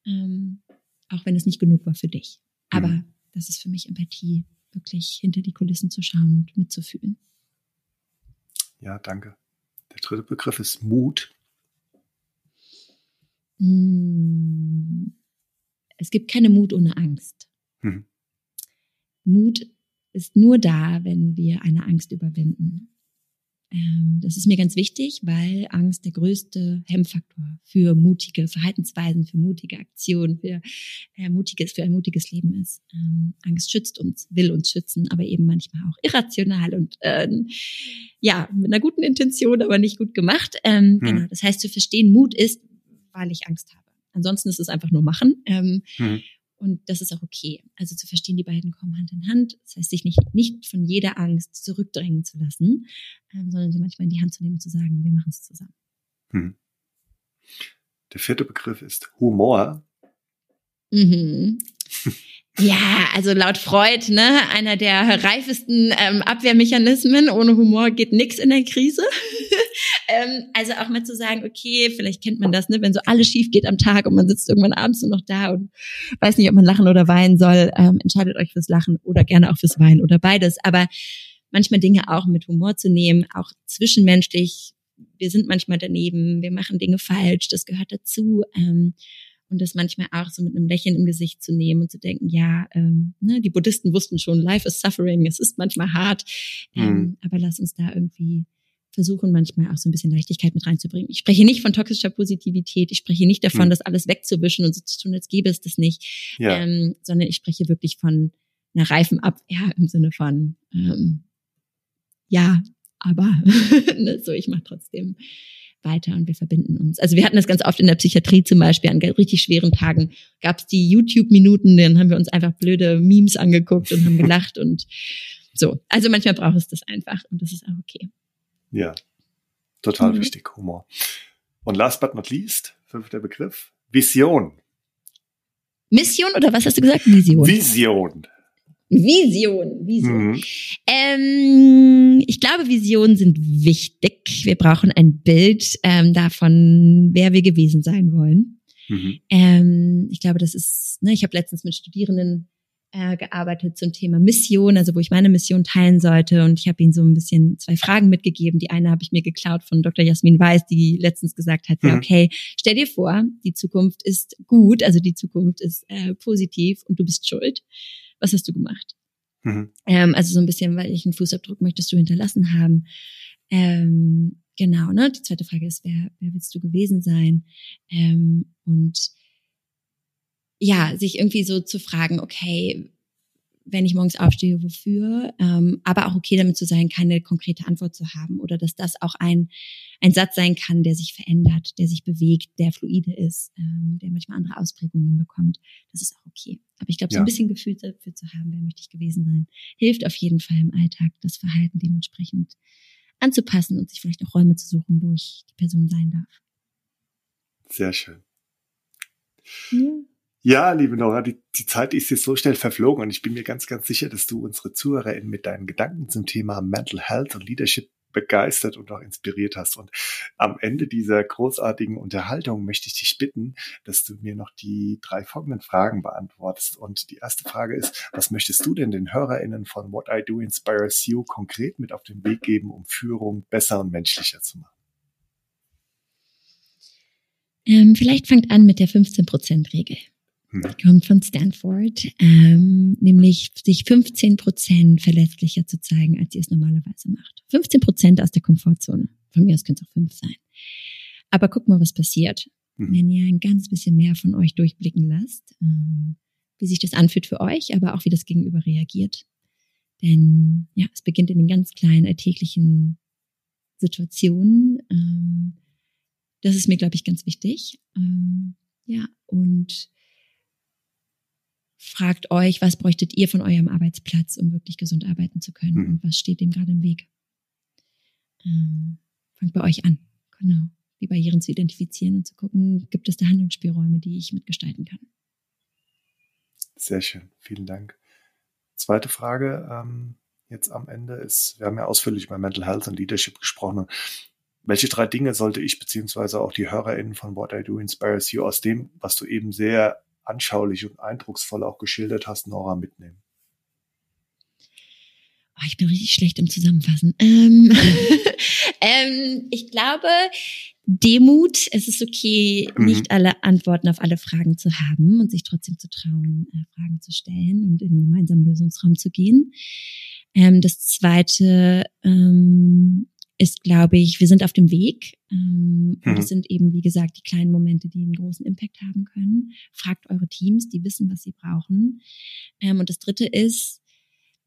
ähm, auch wenn es nicht genug war für dich. Aber mhm. das ist für mich Empathie, wirklich hinter die Kulissen zu schauen und mitzufühlen. Ja, danke. Der dritte Begriff ist Mut. Hm. Es gibt keine Mut ohne Angst. Mhm. Mut ist nur da, wenn wir eine Angst überwinden. Ähm, das ist mir ganz wichtig, weil Angst der größte Hemmfaktor für mutige Verhaltensweisen, für mutige Aktionen, für, äh, mutiges, für ein mutiges Leben ist. Ähm, Angst schützt uns, will uns schützen, aber eben manchmal auch irrational und äh, ja, mit einer guten Intention, aber nicht gut gemacht. Ähm, hm. Genau. Das heißt, zu verstehen, Mut ist, weil ich Angst habe. Ansonsten ist es einfach nur machen. Ähm, hm. Und das ist auch okay. Also zu verstehen, die beiden kommen Hand in Hand. Das heißt, sich nicht, nicht von jeder Angst zurückdrängen zu lassen, ähm, sondern sie manchmal in die Hand zu nehmen und zu sagen, wir machen es zusammen. Hm. Der vierte Begriff ist Humor. Mhm. Ja, also laut Freud, ne, einer der reifesten ähm, Abwehrmechanismen. Ohne Humor geht nix in der Krise. Ähm, also auch mal zu sagen, okay, vielleicht kennt man das, ne, wenn so alles schief geht am Tag und man sitzt irgendwann abends nur noch da und weiß nicht, ob man lachen oder weinen soll. Ähm, entscheidet euch fürs Lachen oder gerne auch fürs Weinen oder beides. Aber manchmal Dinge auch mit Humor zu nehmen, auch zwischenmenschlich. Wir sind manchmal daneben, wir machen Dinge falsch, das gehört dazu. Ähm, und das manchmal auch so mit einem Lächeln im Gesicht zu nehmen und zu denken, ja, ähm, ne, die Buddhisten wussten schon, life is suffering, es ist manchmal hart, ähm, mhm. aber lass uns da irgendwie versuchen, manchmal auch so ein bisschen Leichtigkeit mit reinzubringen. Ich spreche nicht von toxischer Positivität, ich spreche nicht davon, mhm. das alles wegzuwischen und so zu tun, als gäbe es das nicht, ja. ähm, sondern ich spreche wirklich von einer reifen Abwehr im Sinne von, ähm, ja, aber ne, so, ich mache trotzdem weiter und wir verbinden uns. Also wir hatten das ganz oft in der Psychiatrie zum Beispiel, an richtig schweren Tagen gab es die YouTube-Minuten, dann haben wir uns einfach blöde Memes angeguckt und haben gelacht und so. Also manchmal braucht es das einfach und das ist auch okay. Ja, total mhm. wichtig, Humor. Und last but not least, fünfter Begriff, Vision. Mission oder was hast du gesagt? Vision. Vision. Vision, Vision. Mhm. Ähm, ich glaube, Visionen sind wichtig. Wir brauchen ein Bild ähm, davon, wer wir gewesen sein wollen. Mhm. Ähm, ich glaube, das ist, ne, ich habe letztens mit Studierenden äh, gearbeitet zum Thema Mission, also wo ich meine Mission teilen sollte. Und ich habe ihnen so ein bisschen zwei Fragen mitgegeben. Die eine habe ich mir geklaut von Dr. Jasmin Weiß, die letztens gesagt hat, mhm. ja, okay, stell dir vor, die Zukunft ist gut, also die Zukunft ist äh, positiv und du bist schuld was hast du gemacht? Mhm. Ähm, also so ein bisschen, welchen Fußabdruck möchtest du hinterlassen haben? Ähm, genau, ne? Die zweite Frage ist, wer, wer willst du gewesen sein? Ähm, und ja, sich irgendwie so zu fragen, okay, wenn ich morgens aufstehe, wofür, ähm, aber auch okay damit zu sein, keine konkrete Antwort zu haben oder dass das auch ein, ein Satz sein kann, der sich verändert, der sich bewegt, der fluide ist, ähm, der manchmal andere Ausprägungen bekommt. Das ist auch okay. Aber ich glaube, so ein bisschen Gefühl dafür zu haben, wer möchte ich gewesen sein, hilft auf jeden Fall im Alltag, das Verhalten dementsprechend anzupassen und sich vielleicht auch Räume zu suchen, wo ich die Person sein darf. Sehr schön. Ja. Ja, liebe Nora, die, die Zeit ist jetzt so schnell verflogen und ich bin mir ganz, ganz sicher, dass du unsere ZuhörerInnen mit deinen Gedanken zum Thema Mental Health und Leadership begeistert und auch inspiriert hast. Und am Ende dieser großartigen Unterhaltung möchte ich dich bitten, dass du mir noch die drei folgenden Fragen beantwortest. Und die erste Frage ist, was möchtest du denn den HörerInnen von What I Do Inspires You konkret mit auf den Weg geben, um Führung besser und menschlicher zu machen? Ähm, vielleicht fangt an mit der 15%-Regel. Hm. kommt von Stanford, ähm, nämlich sich 15 Prozent verlässlicher zu zeigen, als ihr es normalerweise macht. 15 Prozent aus der Komfortzone. Von mir aus könnte es auch fünf sein. Aber guck mal, was passiert, mhm. wenn ihr ein ganz bisschen mehr von euch durchblicken lasst, ähm, wie sich das anfühlt für euch, aber auch wie das Gegenüber reagiert. Denn ja, es beginnt in den ganz kleinen alltäglichen Situationen. Ähm, das ist mir, glaube ich, ganz wichtig. Ähm, ja, und fragt euch, was bräuchtet ihr von eurem Arbeitsplatz, um wirklich gesund arbeiten zu können? Mhm. Und was steht dem gerade im Weg? Ähm, fangt bei euch an. Genau. Die Barrieren zu identifizieren und zu gucken, gibt es da Handlungsspielräume, die ich mitgestalten kann? Sehr schön. Vielen Dank. Zweite Frage. Ähm, jetzt am Ende ist, wir haben ja ausführlich über Mental Health und Leadership gesprochen. Welche drei Dinge sollte ich beziehungsweise auch die HörerInnen von What I Do Inspires You aus dem, was du eben sehr anschaulich und eindrucksvoll auch geschildert hast, Nora, mitnehmen? Oh, ich bin richtig schlecht im Zusammenfassen. Ähm, ähm, ich glaube, Demut, es ist okay, mhm. nicht alle Antworten auf alle Fragen zu haben und sich trotzdem zu trauen, äh, Fragen zu stellen und in den gemeinsamen Lösungsraum zu gehen. Ähm, das zweite ähm, ist, glaube ich, wir sind auf dem Weg. Ähm, mhm. Und es sind eben, wie gesagt, die kleinen Momente, die einen großen Impact haben können. Fragt eure Teams, die wissen, was sie brauchen. Ähm, und das dritte ist,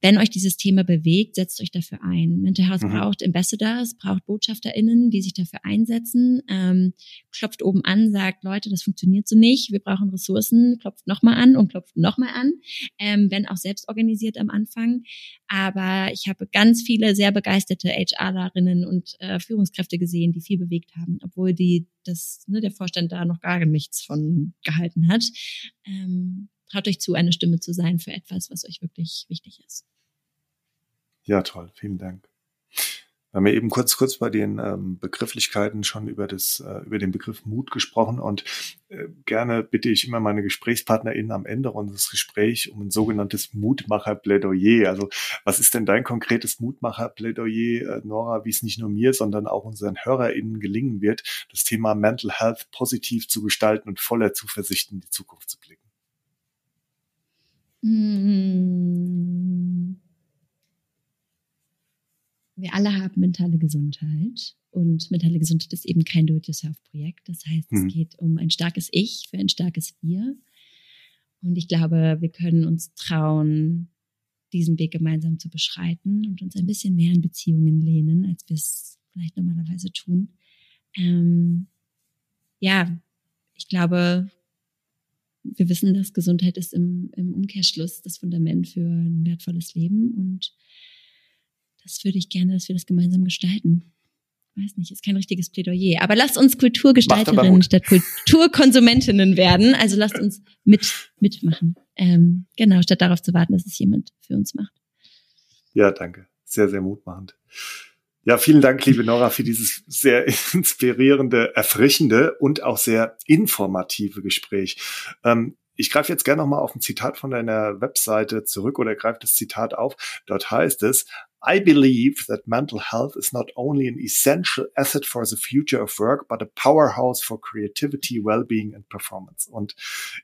wenn euch dieses Thema bewegt, setzt euch dafür ein. Mental Health mhm. braucht Ambassadors, braucht BotschafterInnen, die sich dafür einsetzen, ähm, klopft oben an, sagt, Leute, das funktioniert so nicht, wir brauchen Ressourcen, klopft nochmal an und klopft nochmal an, ähm, wenn auch selbst organisiert am Anfang. Aber ich habe ganz viele sehr begeisterte HRlerinnen und äh, Führungskräfte gesehen, die viel bewegt haben, obwohl die das, ne, der Vorstand da noch gar nichts von gehalten hat. Ähm, traut euch zu, eine Stimme zu sein für etwas, was euch wirklich wichtig ist. Ja, toll. Vielen Dank. Wir haben ja eben kurz, kurz bei den ähm, Begrifflichkeiten schon über das, äh, über den Begriff Mut gesprochen und äh, gerne bitte ich immer meine GesprächspartnerInnen am Ende unseres Gesprächs um ein sogenanntes Mutmacher-Plädoyer. Also was ist denn dein konkretes Mutmacher-Plädoyer, äh, Nora, wie es nicht nur mir, sondern auch unseren HörerInnen gelingen wird, das Thema Mental Health positiv zu gestalten und voller Zuversicht in die Zukunft zu blicken? Mmh wir alle haben mentale Gesundheit und mentale Gesundheit ist eben kein Do-it-yourself-Projekt. Das heißt, mhm. es geht um ein starkes Ich für ein starkes Wir. Und ich glaube, wir können uns trauen, diesen Weg gemeinsam zu beschreiten und uns ein bisschen mehr in Beziehungen lehnen, als wir es vielleicht normalerweise tun. Ähm, ja, ich glaube, wir wissen, dass Gesundheit ist im, im Umkehrschluss das Fundament für ein wertvolles Leben und das würde ich gerne, dass wir das gemeinsam gestalten. Weiß nicht, ist kein richtiges Plädoyer. Aber lasst uns Kulturgestalterinnen statt Kulturkonsumentinnen werden. Also lasst uns mit, mitmachen. Ähm, genau, statt darauf zu warten, dass es jemand für uns macht. Ja, danke. Sehr, sehr mutmachend. Ja, vielen Dank, liebe Nora, für dieses sehr inspirierende, erfrischende und auch sehr informative Gespräch. Ähm, ich greife jetzt gerne nochmal auf ein Zitat von deiner Webseite zurück oder greife das Zitat auf. Dort heißt es, I believe that mental health is not only an essential asset for the future of work, but a powerhouse for creativity, well-being and performance. Und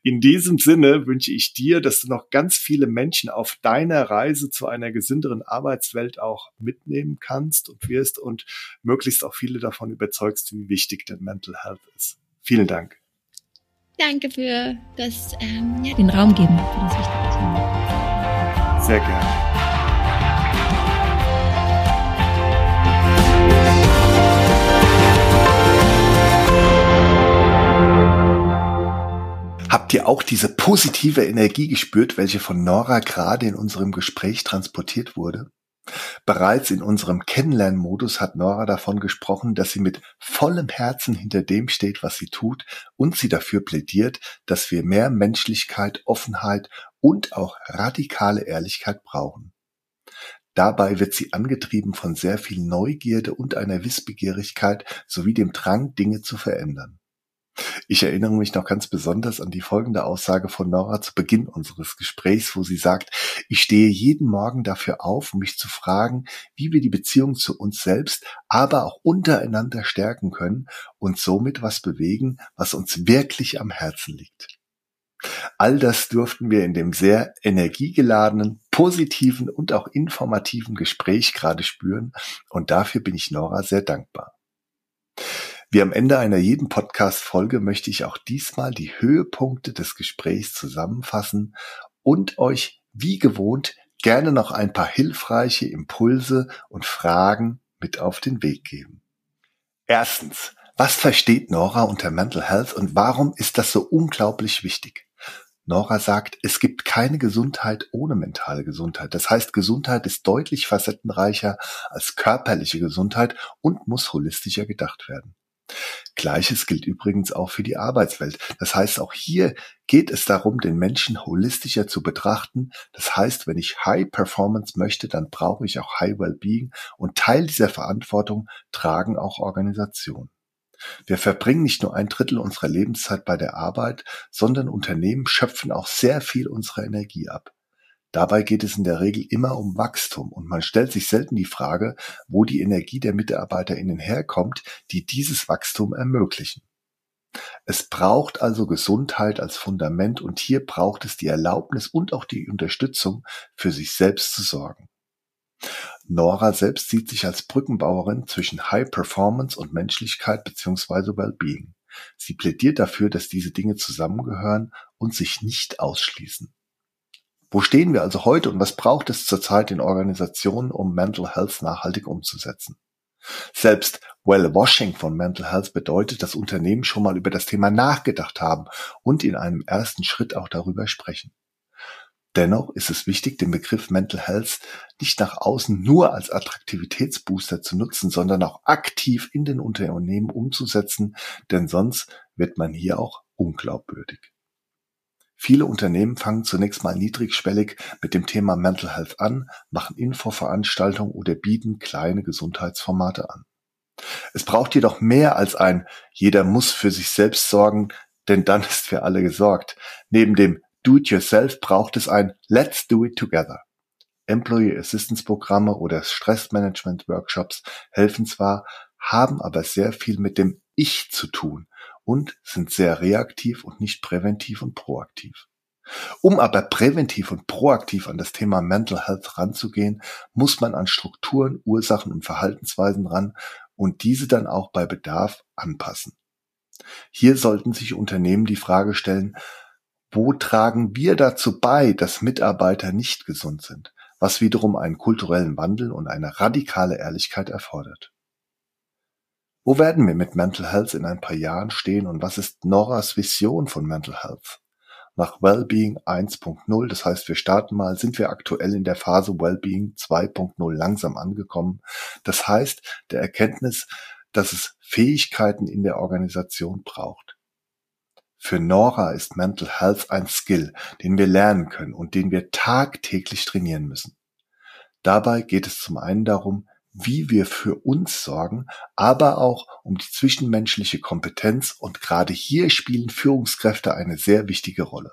in diesem Sinne wünsche ich dir, dass du noch ganz viele Menschen auf deiner Reise zu einer gesünderen Arbeitswelt auch mitnehmen kannst und wirst und möglichst auch viele davon überzeugst, wie wichtig denn Mental Health ist. Vielen Dank. Danke für das, ähm, ja, den Raum geben für das wichtige Thema. Sehr gerne. Habt ihr auch diese positive Energie gespürt, welche von Nora gerade in unserem Gespräch transportiert wurde? Bereits in unserem Kennenlernmodus hat Nora davon gesprochen, dass sie mit vollem Herzen hinter dem steht, was sie tut und sie dafür plädiert, dass wir mehr Menschlichkeit, Offenheit und auch radikale Ehrlichkeit brauchen. Dabei wird sie angetrieben von sehr viel Neugierde und einer Wissbegierigkeit sowie dem Drang, Dinge zu verändern. Ich erinnere mich noch ganz besonders an die folgende Aussage von Nora zu Beginn unseres Gesprächs, wo sie sagt, ich stehe jeden Morgen dafür auf, mich zu fragen, wie wir die Beziehung zu uns selbst, aber auch untereinander stärken können und somit was bewegen, was uns wirklich am Herzen liegt. All das durften wir in dem sehr energiegeladenen, positiven und auch informativen Gespräch gerade spüren und dafür bin ich Nora sehr dankbar. Wie am Ende einer jeden Podcast-Folge möchte ich auch diesmal die Höhepunkte des Gesprächs zusammenfassen und euch wie gewohnt gerne noch ein paar hilfreiche Impulse und Fragen mit auf den Weg geben. Erstens, was versteht Nora unter Mental Health und warum ist das so unglaublich wichtig? Nora sagt, es gibt keine Gesundheit ohne mentale Gesundheit. Das heißt, Gesundheit ist deutlich facettenreicher als körperliche Gesundheit und muss holistischer gedacht werden. Gleiches gilt übrigens auch für die Arbeitswelt. Das heißt, auch hier geht es darum, den Menschen holistischer zu betrachten. Das heißt, wenn ich High Performance möchte, dann brauche ich auch High Wellbeing und Teil dieser Verantwortung tragen auch Organisationen. Wir verbringen nicht nur ein Drittel unserer Lebenszeit bei der Arbeit, sondern Unternehmen schöpfen auch sehr viel unserer Energie ab. Dabei geht es in der Regel immer um Wachstum und man stellt sich selten die Frage, wo die Energie der MitarbeiterInnen herkommt, die dieses Wachstum ermöglichen. Es braucht also Gesundheit als Fundament und hier braucht es die Erlaubnis und auch die Unterstützung, für sich selbst zu sorgen. Nora selbst sieht sich als Brückenbauerin zwischen High Performance und Menschlichkeit bzw. Wellbeing. Sie plädiert dafür, dass diese Dinge zusammengehören und sich nicht ausschließen. Wo stehen wir also heute und was braucht es zurzeit in Organisationen, um Mental Health nachhaltig umzusetzen? Selbst Well-Washing von Mental Health bedeutet, dass Unternehmen schon mal über das Thema nachgedacht haben und in einem ersten Schritt auch darüber sprechen. Dennoch ist es wichtig, den Begriff Mental Health nicht nach außen nur als Attraktivitätsbooster zu nutzen, sondern auch aktiv in den Unternehmen umzusetzen, denn sonst wird man hier auch unglaubwürdig. Viele Unternehmen fangen zunächst mal niedrigschwellig mit dem Thema Mental Health an, machen Infoveranstaltungen oder bieten kleine Gesundheitsformate an. Es braucht jedoch mehr als ein Jeder muss für sich selbst sorgen, denn dann ist für alle gesorgt. Neben dem Do-it-yourself braucht es ein Let's do it together. Employee Assistance Programme oder Stressmanagement Workshops helfen zwar, haben aber sehr viel mit dem Ich zu tun und sind sehr reaktiv und nicht präventiv und proaktiv. Um aber präventiv und proaktiv an das Thema Mental Health ranzugehen, muss man an Strukturen, Ursachen und Verhaltensweisen ran und diese dann auch bei Bedarf anpassen. Hier sollten sich Unternehmen die Frage stellen, wo tragen wir dazu bei, dass Mitarbeiter nicht gesund sind, was wiederum einen kulturellen Wandel und eine radikale Ehrlichkeit erfordert. Wo werden wir mit Mental Health in ein paar Jahren stehen und was ist Noras Vision von Mental Health? Nach Wellbeing 1.0, das heißt, wir starten mal, sind wir aktuell in der Phase Wellbeing 2.0 langsam angekommen. Das heißt, der Erkenntnis, dass es Fähigkeiten in der Organisation braucht. Für Nora ist Mental Health ein Skill, den wir lernen können und den wir tagtäglich trainieren müssen. Dabei geht es zum einen darum, wie wir für uns sorgen, aber auch um die zwischenmenschliche Kompetenz und gerade hier spielen Führungskräfte eine sehr wichtige Rolle.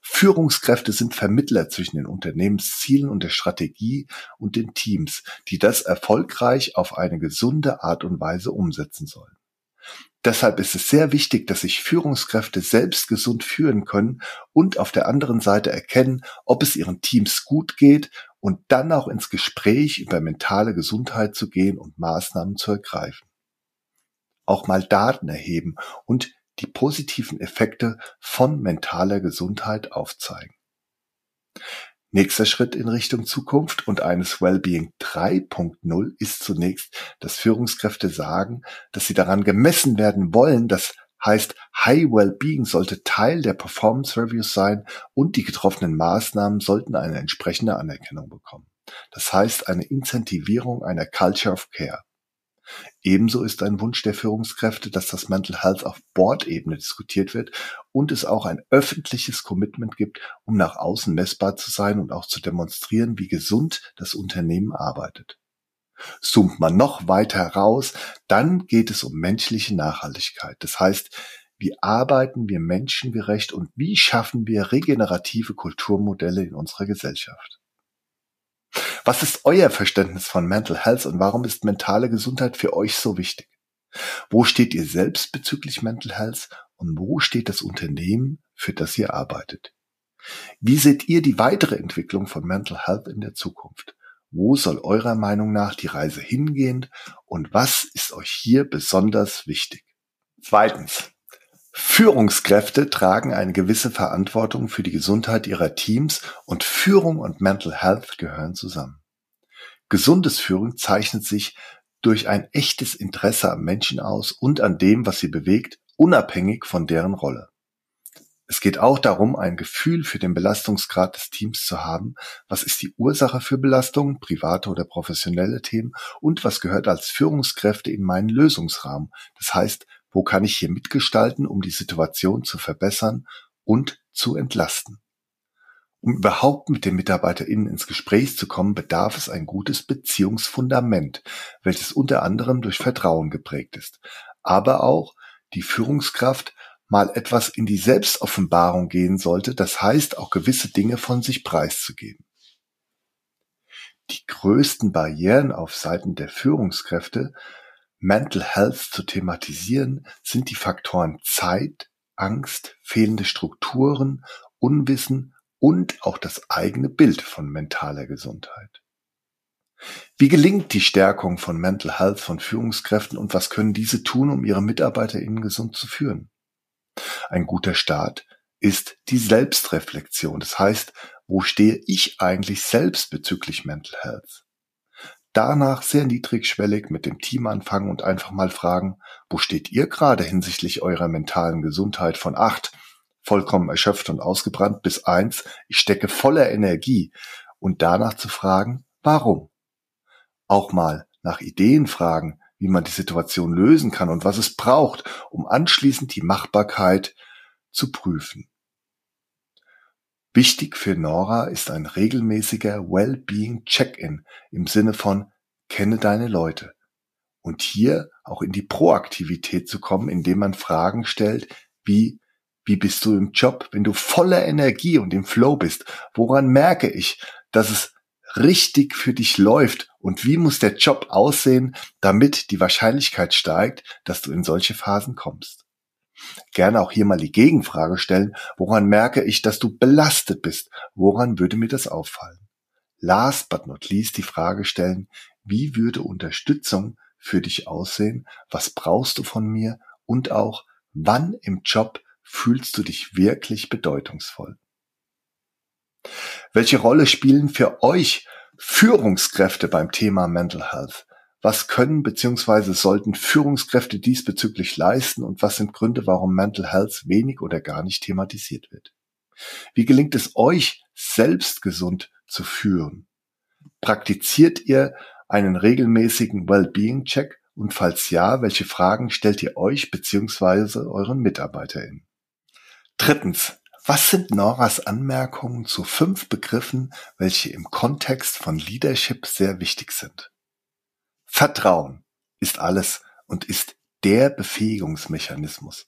Führungskräfte sind Vermittler zwischen den Unternehmenszielen und der Strategie und den Teams, die das erfolgreich auf eine gesunde Art und Weise umsetzen sollen. Deshalb ist es sehr wichtig, dass sich Führungskräfte selbst gesund führen können und auf der anderen Seite erkennen, ob es ihren Teams gut geht und dann auch ins Gespräch über mentale Gesundheit zu gehen und Maßnahmen zu ergreifen. Auch mal Daten erheben und die positiven Effekte von mentaler Gesundheit aufzeigen. Nächster Schritt in Richtung Zukunft und eines Wellbeing 3.0 ist zunächst, dass Führungskräfte sagen, dass sie daran gemessen werden wollen, das heißt, High Wellbeing sollte Teil der Performance Reviews sein und die getroffenen Maßnahmen sollten eine entsprechende Anerkennung bekommen. Das heißt, eine Incentivierung einer Culture of Care. Ebenso ist ein Wunsch der Führungskräfte, dass das Mental Health auf Board-Ebene diskutiert wird und es auch ein öffentliches Commitment gibt, um nach außen messbar zu sein und auch zu demonstrieren, wie gesund das Unternehmen arbeitet. Zoomt man noch weiter raus, dann geht es um menschliche Nachhaltigkeit. Das heißt, wie arbeiten wir menschengerecht und wie schaffen wir regenerative Kulturmodelle in unserer Gesellschaft? Was ist euer Verständnis von Mental Health und warum ist mentale Gesundheit für euch so wichtig? Wo steht ihr selbst bezüglich Mental Health und wo steht das Unternehmen, für das ihr arbeitet? Wie seht ihr die weitere Entwicklung von Mental Health in der Zukunft? Wo soll eurer Meinung nach die Reise hingehen und was ist euch hier besonders wichtig? Zweitens. Führungskräfte tragen eine gewisse Verantwortung für die Gesundheit ihrer Teams und Führung und Mental Health gehören zusammen. Gesundes Führen zeichnet sich durch ein echtes Interesse am Menschen aus und an dem, was sie bewegt, unabhängig von deren Rolle. Es geht auch darum, ein Gefühl für den Belastungsgrad des Teams zu haben. Was ist die Ursache für Belastungen, private oder professionelle Themen? Und was gehört als Führungskräfte in meinen Lösungsrahmen? Das heißt, wo kann ich hier mitgestalten, um die Situation zu verbessern und zu entlasten? Um überhaupt mit den MitarbeiterInnen ins Gespräch zu kommen, bedarf es ein gutes Beziehungsfundament, welches unter anderem durch Vertrauen geprägt ist, aber auch die Führungskraft mal etwas in die Selbstoffenbarung gehen sollte, das heißt auch gewisse Dinge von sich preiszugeben. Die größten Barrieren auf Seiten der Führungskräfte Mental Health zu thematisieren, sind die Faktoren Zeit, Angst, fehlende Strukturen, Unwissen und auch das eigene Bild von mentaler Gesundheit. Wie gelingt die Stärkung von Mental Health von Führungskräften und was können diese tun, um ihre MitarbeiterInnen gesund zu führen? Ein guter Start ist die Selbstreflexion. Das heißt, wo stehe ich eigentlich selbst bezüglich Mental Health? danach sehr niedrigschwellig mit dem Team anfangen und einfach mal fragen, wo steht ihr gerade hinsichtlich eurer mentalen Gesundheit von acht, vollkommen erschöpft und ausgebrannt, bis eins, ich stecke voller Energie und danach zu fragen, warum? Auch mal nach Ideen fragen, wie man die Situation lösen kann und was es braucht, um anschließend die Machbarkeit zu prüfen. Wichtig für Nora ist ein regelmäßiger Well-being Check-in im Sinne von kenne deine Leute. Und hier auch in die Proaktivität zu kommen, indem man Fragen stellt, wie wie bist du im Job, wenn du voller Energie und im Flow bist? Woran merke ich, dass es richtig für dich läuft? Und wie muss der Job aussehen, damit die Wahrscheinlichkeit steigt, dass du in solche Phasen kommst? Gerne auch hier mal die Gegenfrage stellen, woran merke ich, dass du belastet bist? Woran würde mir das auffallen? Last but not least die Frage stellen, wie würde Unterstützung für dich aussehen? Was brauchst du von mir? Und auch, wann im Job fühlst du dich wirklich bedeutungsvoll? Welche Rolle spielen für euch Führungskräfte beim Thema Mental Health? Was können bzw. sollten Führungskräfte diesbezüglich leisten und was sind Gründe, warum Mental Health wenig oder gar nicht thematisiert wird? Wie gelingt es euch, selbst gesund zu führen? Praktiziert ihr einen regelmäßigen Wellbeing-Check und falls ja, welche Fragen stellt ihr euch bzw. euren MitarbeiterInnen? Drittens, was sind Noras Anmerkungen zu fünf Begriffen, welche im Kontext von Leadership sehr wichtig sind? Vertrauen ist alles und ist der Befähigungsmechanismus.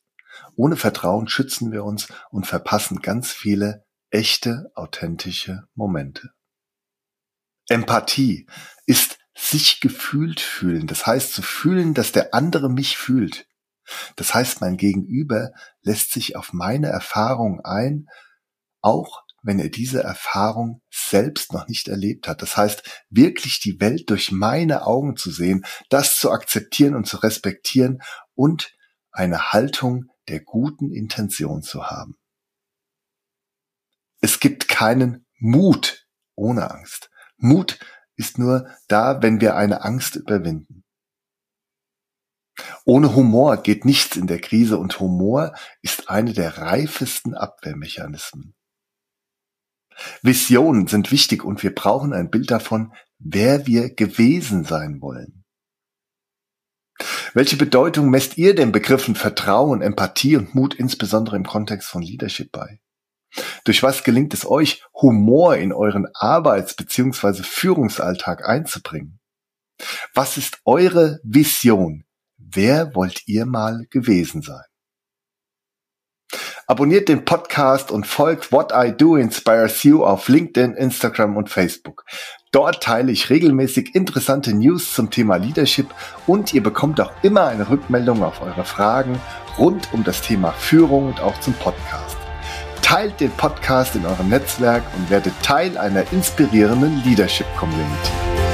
Ohne Vertrauen schützen wir uns und verpassen ganz viele echte, authentische Momente. Empathie ist sich gefühlt fühlen. Das heißt zu fühlen, dass der andere mich fühlt. Das heißt, mein Gegenüber lässt sich auf meine Erfahrung ein, auch wenn er diese Erfahrung selbst noch nicht erlebt hat. Das heißt, wirklich die Welt durch meine Augen zu sehen, das zu akzeptieren und zu respektieren und eine Haltung der guten Intention zu haben. Es gibt keinen Mut ohne Angst. Mut ist nur da, wenn wir eine Angst überwinden. Ohne Humor geht nichts in der Krise und Humor ist eine der reifesten Abwehrmechanismen. Visionen sind wichtig und wir brauchen ein Bild davon, wer wir gewesen sein wollen. Welche Bedeutung messt ihr den Begriffen Vertrauen, Empathie und Mut insbesondere im Kontext von Leadership bei? Durch was gelingt es euch, Humor in euren Arbeits- bzw. Führungsalltag einzubringen? Was ist eure Vision? Wer wollt ihr mal gewesen sein? Abonniert den Podcast und folgt What I Do Inspires You auf LinkedIn, Instagram und Facebook. Dort teile ich regelmäßig interessante News zum Thema Leadership und ihr bekommt auch immer eine Rückmeldung auf eure Fragen rund um das Thema Führung und auch zum Podcast. Teilt den Podcast in eurem Netzwerk und werdet Teil einer inspirierenden Leadership Community.